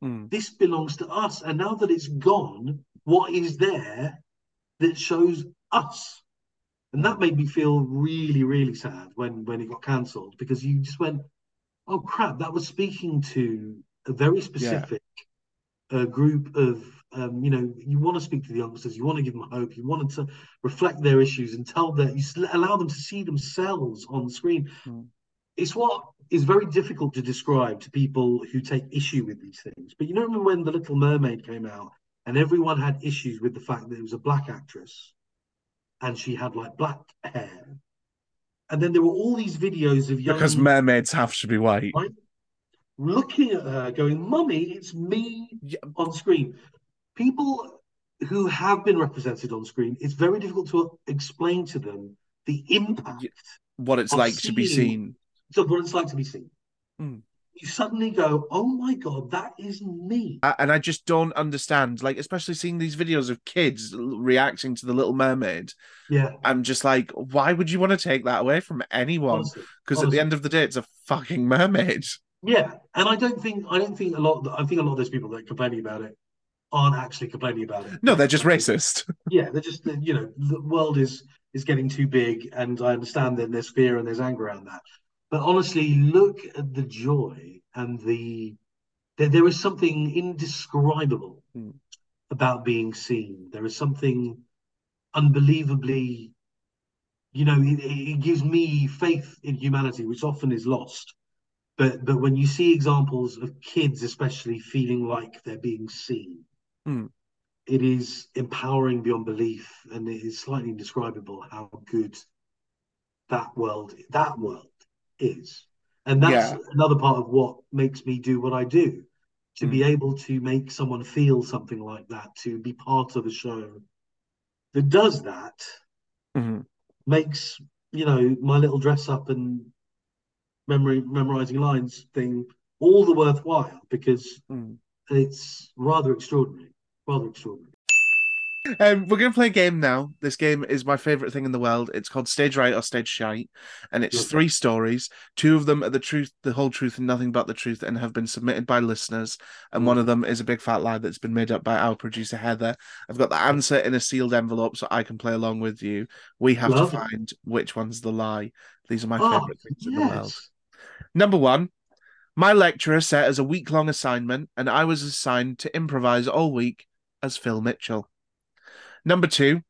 Mm. This belongs to us." And now that it's gone, what is there that shows us? And that made me feel really, really sad when when it got cancelled because you just went, "Oh crap!" That was speaking to a very specific uh, group of um, you know, you want to speak to the youngsters, you want to give them hope, you wanted to reflect their issues and tell them, you allow them to see themselves on screen. Mm. It's what is very difficult to describe to people who take issue with these things. But you know, remember when The Little Mermaid came out and everyone had issues with the fact that it was a black actress and she had like black hair. And then there were all these videos of young Because mermaids have to be white. Looking at her going, Mummy, it's me Yeah. on screen. People who have been represented on screen, it's very difficult to explain to them the impact What it's like to be seen. of what it's like to be seen. Mm. You suddenly go, Oh my God, that is me. And I just don't understand, like, especially seeing these videos of kids reacting to The Little Mermaid. Yeah, I'm just like, why would you want to take that away from anyone? Because at the end of the day, it's a fucking mermaid. Yeah, and I don't think I don't think a lot. I think a lot of those people that are complaining about it aren't actually complaining about it. No, they're just racist. Yeah, they're just you know the world is is getting too big, and I understand that there's fear and there's anger around that. But honestly, look at the joy and the there, there is something indescribable Mm. about being seen. There is something unbelievably, you know, it, it gives me faith in humanity, which often is lost. But but when you see examples of kids, especially feeling like they're being seen, Mm. it is empowering beyond belief, and it is slightly indescribable how good that world that world is. And that's Yeah. another part of what makes me do what I do. To Mm. be able to make someone feel something like that, to be part of a show that does that, Mhm. makes you know my little dress up and memory memorizing lines thing all the worthwhile because Mm. it's rather extraordinary Um, we're going to play a game now. This game is my favorite thing in the world. It's called Stage Right or Stage Shite, and it's three stories. Two of them are the truth, the whole truth, and nothing but the truth, and have been submitted by listeners. And one of them is a big fat lie that's been made up by our producer Heather. I've got the answer in a sealed envelope, so I can play along with you. We have Lovely. to find which one's the lie. These are my oh favorite things in the world. Number one, my lecturer set as a week long assignment, and I was assigned to improvise all week as Phil Mitchell. Number two,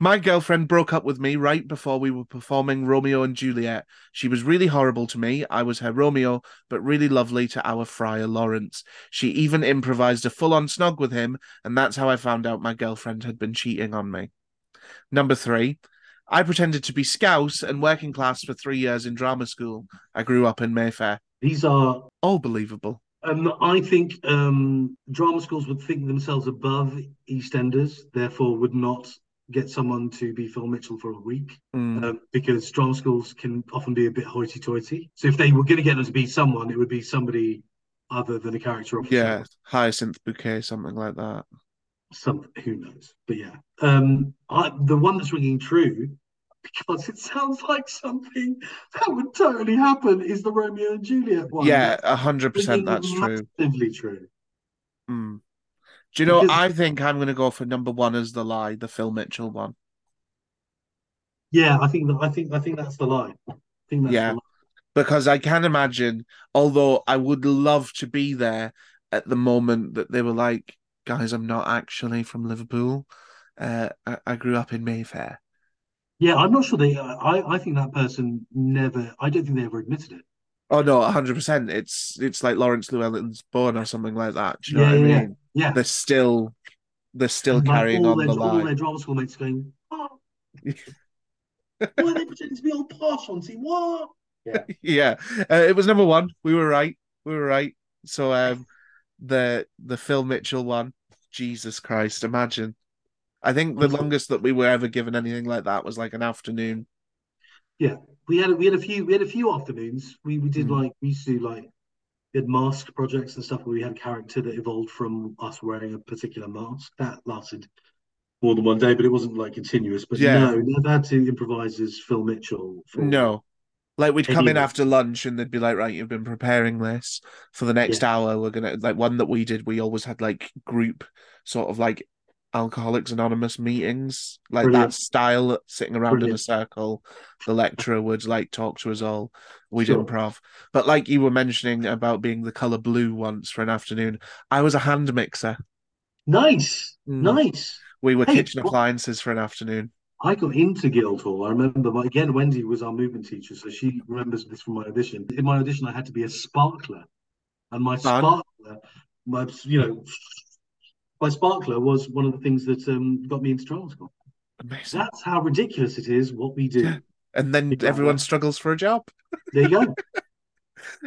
my girlfriend broke up with me right before we were performing Romeo and Juliet. She was really horrible to me. I was her Romeo, but really lovely to our friar Lawrence. She even improvised a full on snog with him, and that's how I found out my girlfriend had been cheating on me. Number three, I pretended to be Scouse and working class for three years in drama school. I grew up in Mayfair. these are All believable. Um, I think um, drama schools would think themselves above EastEnders, therefore would not get someone to be Phil Mitchell for a week Mm. um, because drama schools can often be a bit hoity-toity. So if they were going to get them to be someone, it would be somebody other than a character off the yeah, hyacinth bouquet, something like that. some who knows, but yeah. Um, I, the one that's ringing true because it sounds like something that would totally happen is the Romeo and Juliet one. Yeah, a hundred percent. That's true. Massively true. Mm. Do you know? Because- I think I'm going to go for number one as the lie, the Phil Mitchell one. Yeah, I think that I think I think that's the lie. I think that's Yeah. because I can imagine, although I would love to be there at the moment that they were like, guys, I'm not actually from Liverpool. Uh, I, I grew up in Mayfair. Yeah, I'm not sure they. I I think that person never. I don't think they ever admitted it. Oh no, hundred percent. It's it's like Lawrence Llewellyn's born or something like that. Do you know Yeah, what I yeah, mean? Yeah, They're still they're still And, like, carrying all on their, the all their drama school mates going, oh, why are they pretending to be all posh on team? What? Yeah, yeah, uh, it was number one. We were right. We were right. So um, the the Phil Mitchell one, Jesus Christ, imagine. I think the longest that we were ever given anything like that was like an afternoon. Yeah, we had we had a few we had a few afternoons. We we did Mm. like we used to do like we had mask projects and stuff where we had a character that evolved from us wearing a particular mask. That lasted more than one day, but it wasn't like continuous. But Yeah. no, never had to improvise as Phil Mitchell. For, No. Like we'd come in after lunch and they'd be like, right, you've been preparing this for the next Yeah. hour. We're gonna like one that we did, we always had like group sort of like Alcoholics Anonymous meetings, like Brilliant. that style, sitting around in a circle. The lecturer would like talk to us all. We'd Sure. improv. But like you were mentioning about being the colour blue once for an afternoon, I was a hand mixer. Nice, Mm. nice. We were Hey, kitchen appliances for an afternoon. I got into Guildhall. I remember, my, again, Wendy was our movement teacher, so she remembers this from my audition. In my audition, I had to be a sparkler, and my Fun. sparkler, my you know, my sparkler was one of the things that um, got me into drama school. Amazing. That's how ridiculous it is what we do. Yeah. And then Yeah. everyone struggles for a job. There you go.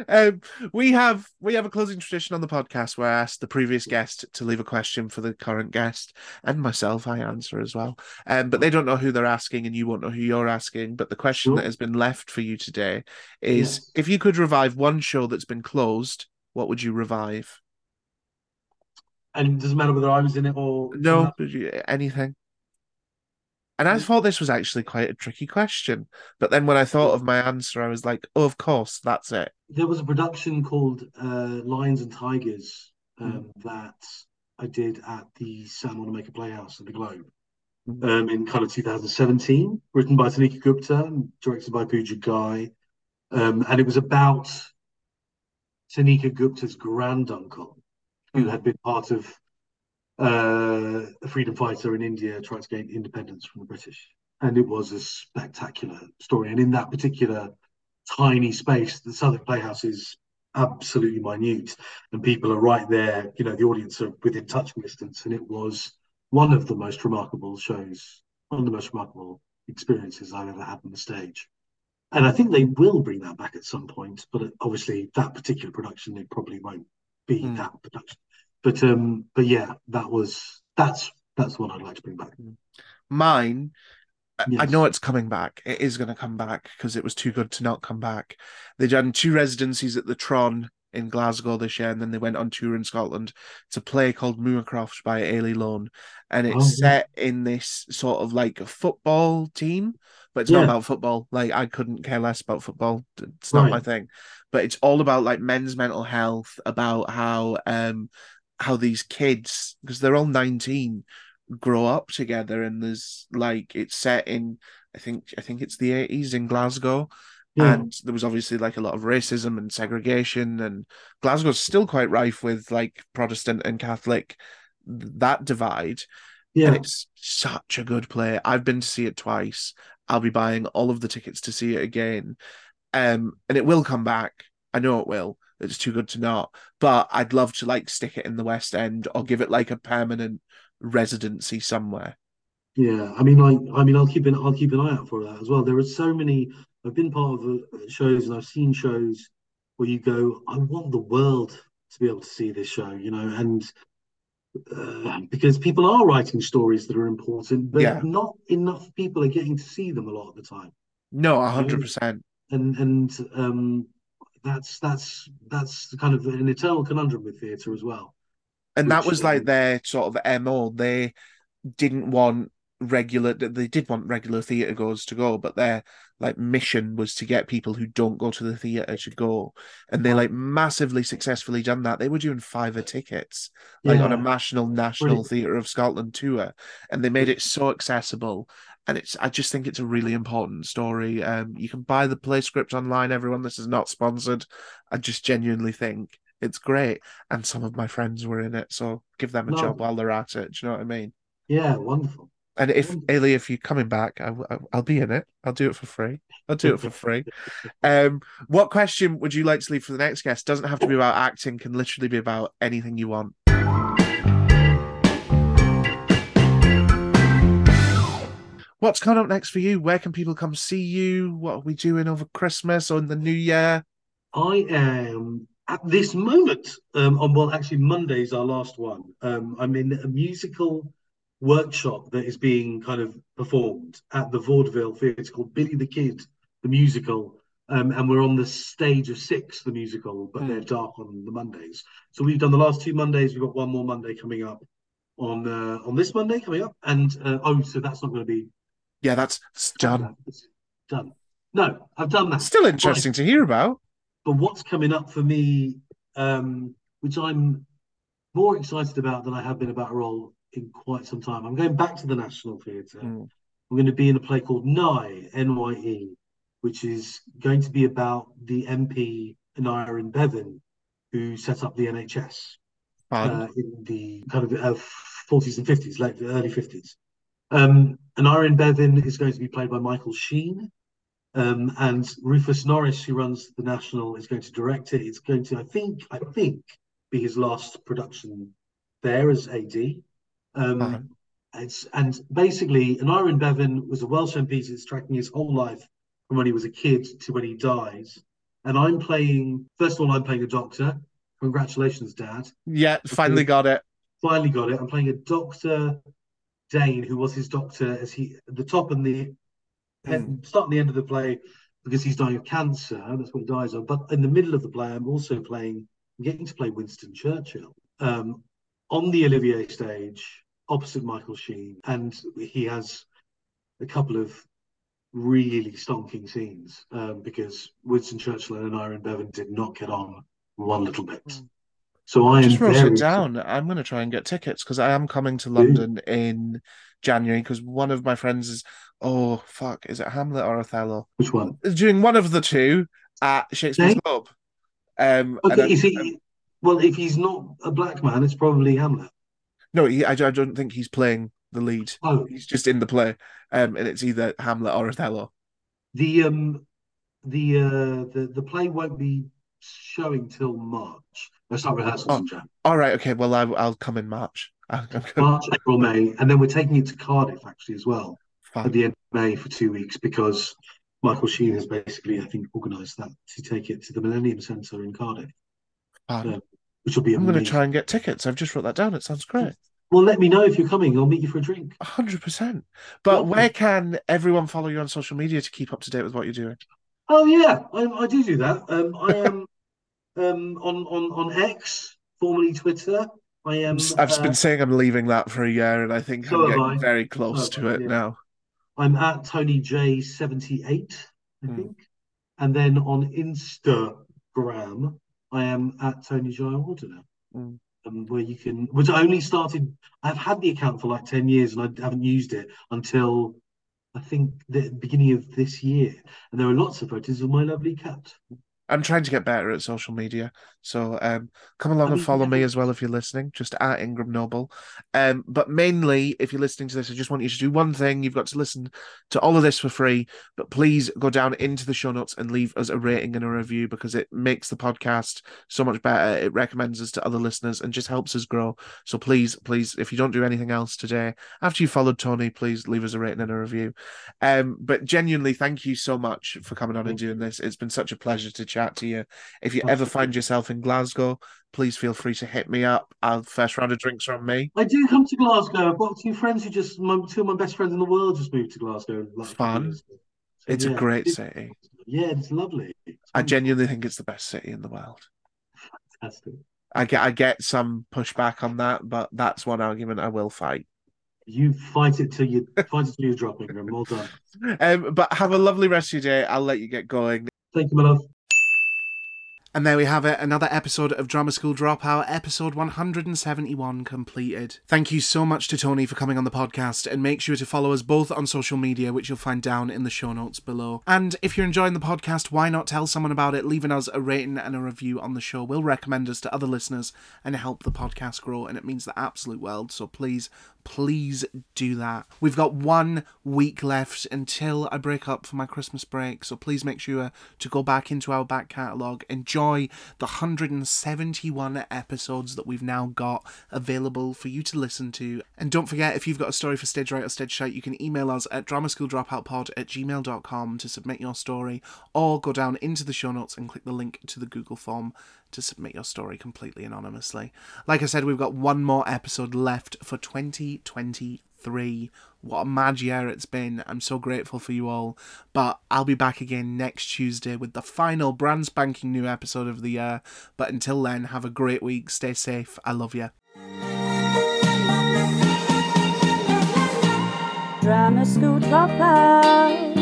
Um, we have we have a closing tradition on the podcast where I ask the previous guest to leave a question for the current guest, and myself I answer as well. Um, but they don't know who they're asking, and you won't know who you're asking. But the question Sure. that has been left for you today is: Yes. if you could revive one show that's been closed, what would you revive? And it doesn't matter whether I was in it or No, anything. And I thought this was actually quite a tricky question, but then when I thought of my answer, I was like, "Oh, of course, that's it." there was a production called uh, Lions and Tigers um, that I did at the Sam Wanamaker Playhouse at the Globe Mhm. um, in kind of 2017, written by Tanika Gupta, and directed by Pooja Guy. Um, and it was about Tanika Gupta's granduncle, who had been part of uh, a freedom fighter in India trying to gain independence from the British. And it was a spectacular story. And in that particular tiny space, the Southwark Playhouse is absolutely minute, and people are right there. You know, the audience are within touching distance, and it was one of the most remarkable shows, one of the most remarkable experiences I've ever had on the stage. And I think they will bring that back at some point, but obviously that particular production, they probably won't be Mm. that production. But um, but yeah, that was that's that's what I'd like to bring back. Mine, I- I know it's coming back. It is going to come back because it was too good to not come back. They done two residencies at the Tron in Glasgow this year, and then they went on tour in Scotland. It's a play called Moorcroft by Ailey Lone, and it's Oh, yeah. set in this sort of like a football team, but it's not about football. Like I couldn't care less about football. It's not my thing. But it's all about like men's mental health, about how um how these kids because they're all 19 grow up together and there's like it's set in I think I think it's the 80s in Glasgow Yeah, and there was obviously like a lot of racism and segregation and Glasgow's still quite rife with like Protestant and Catholic that divide yeah, and it's such a good play. I've been to see it twice. I'll be buying all of the tickets to see it again. Um, and it will come back. I know it will. It's too good to not. But I'd love to like stick it in the West End or give it like a permanent residency somewhere. yeah. I mean, like, I mean, I'll keep an I'll keep an eye out for that as well. There are so many. I've been part of uh, shows and I've seen shows where you go, I want the world to be able to see this show, you know, and uh, because people are writing stories that are important, but Yeah. not enough people are getting to see them a lot of the time. No, a hundred percent. and and um, that's that's that's kind of an eternal conundrum with theatre as well. and that was like um, their sort of mo. They didn't want regular. They did want regular theatre goers to go, but their like mission was to get people who don't go to the theatre to go, and they like massively successfully done that. They were doing fiver tickets like on a national National Brilliant. Theatre of Scotland tour, and they made it so accessible. And it's I just think it's a really important story. Um, you can buy the play script online. Everyone, this is not sponsored. I just genuinely think it's great. And some of my friends were in it, so give them a No. job while they're at it. Do you know what I mean? Yeah, wonderful. And if Wonderful. Ailey, if you're coming back, I, will be in it. I'll do it for free. I'll do it for free. Um, what question would you like to leave for the next guest? Doesn't have to be about acting. Can literally be about anything you want. What's coming up next for you? Where can people come see you? What are we doing over Christmas or in the new year? I am at this moment um, on well, actually Monday's our last one. Um, I'm in a musical workshop that is being kind of performed at the Vaudeville Theatre called Billy the Kid, the musical. Um, and we're on the stage of six, the musical, but Hmm. they're dark on the Mondays. So we've done the last two Mondays. We've got one more Monday coming up on uh, on this Monday coming up, and uh, oh, so that's not going to be Yeah, that's done. Done. No, I've done that. Still interesting to hear about. But what's coming up for me, um, which I'm more excited about than I have been about a role in quite some time. I'm going back to the National Theatre. Mm. I'm going to be in a play called Nye, N-Y-E, which is going to be about the MP Aneurin Bevan, who set up the NHS uh, in the kind of uh, 40s and 50s, late early 50s. Um, and Aneurin Bevan is going to be played by Michael Sheen. Um, and Rufus Norris, who runs the National, is going to direct it. It's going to, I think, I think, be his last production there as AD. Um, Fine. it's, and basically, and Aneurin Bevan was a Welsh MP that's tracking his whole life from when he was a kid to when he dies. And I'm playing, first of all, I'm playing a doctor. Congratulations, Dad Yeah, finally got it. finally got it. I'm playing a Doctor Dane, who was his doctor as he at the top and the Mm. start and the end of the play because he's dying of cancer. That's what he dies of. But in the middle of the play, I'm also playing, I'm getting to play Winston Churchill um, on the Olivier stage opposite Michael Sheen, and he has a couple of really stonking scenes um, because Winston Churchill and Aneurin Bevan did not get on one little bit. Mm. So I am Just wrote very it down. I'm going to try and get tickets because I am coming to Do. London in January because one of my friends is, oh, fuck, is it Hamlet or Othello? Which one? Doing one of the two at Shakespeare's Okay. Globe. Um, Okay, is I'm- he? Well, if he's not a black man, it's probably Hamlet. No, he, I, I don't think he's playing the lead. Oh, He's just in the play. Um, and it's either Hamlet or Othello. the um, the uh, the the play won't be showing till March. They start rehearsals Oh. in. All right, okay. Well, I, I'll come in March. I'm, I'm good. March, April, May, and then we're taking it to Cardiff actually as well at the end of May for two weeks because Michael Sheen has basically, I think, organised that to take it to the Millennium Centre in Cardiff, Fine. Which will be I'm going to try and get tickets. I've just wrote that down. It sounds great. Well, let me know if you're coming. I'll meet you for a drink. Hundred percent. But where can everyone follow you on social media to keep up to date with what you're doing? Oh yeah, I, I do do that. Um, I am um, on on on X, formerly Twitter. I am. I've uh, been saying I'm leaving that for a year, and I think So I'm getting I. very close So to it yeah. now. I'm at Tony J seventy eight, I Hmm. think, and then on Instagram, I am at Tony Jayawardena. Mm. Um, where you can, which I only started. I've had the account for like ten years, and I haven't used it until I think the beginning of this year. And there are lots of photos of my lovely cat. I'm trying to get better at social media, so um, come along I and mean, follow me as well if you're listening. Just at Ingram Noble. Um, but mainly, if you're listening to this, I just want you to do one thing. You've got to listen to all of this for free, but please go down into the show notes and leave us a rating and a review because it makes the podcast so much better. It recommends us to other listeners and just helps us grow. So please, please, if you don't do anything else today, after you followed Tony, please leave us a rating and a review. Um, but genuinely, thank you so much for coming on and doing this. It's been such a pleasure to chat to you. If you ever find yourself in Glasgow, please feel free to hit me up. I'll first round of drinks from me. I do come to Glasgow. I've got two friends who just, my, two of my best friends in the world just moved to Glasgow. Like Fun. So, It's a great city. Yeah, it's lovely. It's I genuinely think it's the best city in the world. fantastic. I get I get some pushback on that, but that's one argument I will fight. You fight it till you fight it till you drop, Ingram. Well done. Um, but have a lovely rest of your day. I'll let you get going. Thank you, my love. And there we have it, another episode of Drama School Dropout, episode 171 completed. Thank you so much to Tony for coming on the podcast, and make sure to follow us both on social media, which you'll find down in the show notes below. And if you're enjoying the podcast, why not tell someone about it, leaving us a rating and a review on the show We'll recommend us to other listeners and help the podcast grow, and it means the absolute world. So please, please do that. We've got one week left until I break up for my Christmas break, so please make sure to go back into our back catalogue, enjoy the 171 episodes that we've now got available for you to listen to. And don't forget, if you've got a story for Stage Right or Stage Shite, you can email us at dramaschool_dropoutpod at gmail.com to submit your story, or go down into the show notes and click the link to the Google form to submit your story completely anonymously. Like I said, we've got one more episode left for 2023. What a mad year it's been. I'm so grateful for you all. But I'll be back again next Tuesday with the final brand spanking new episode of the year. But until then, have a great week. Stay safe. I love you. Drama school dropout.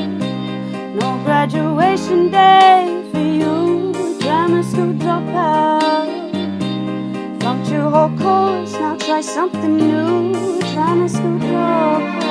No graduation day for you. Drama school dropout your whole course. Now try something new. Try my scooter.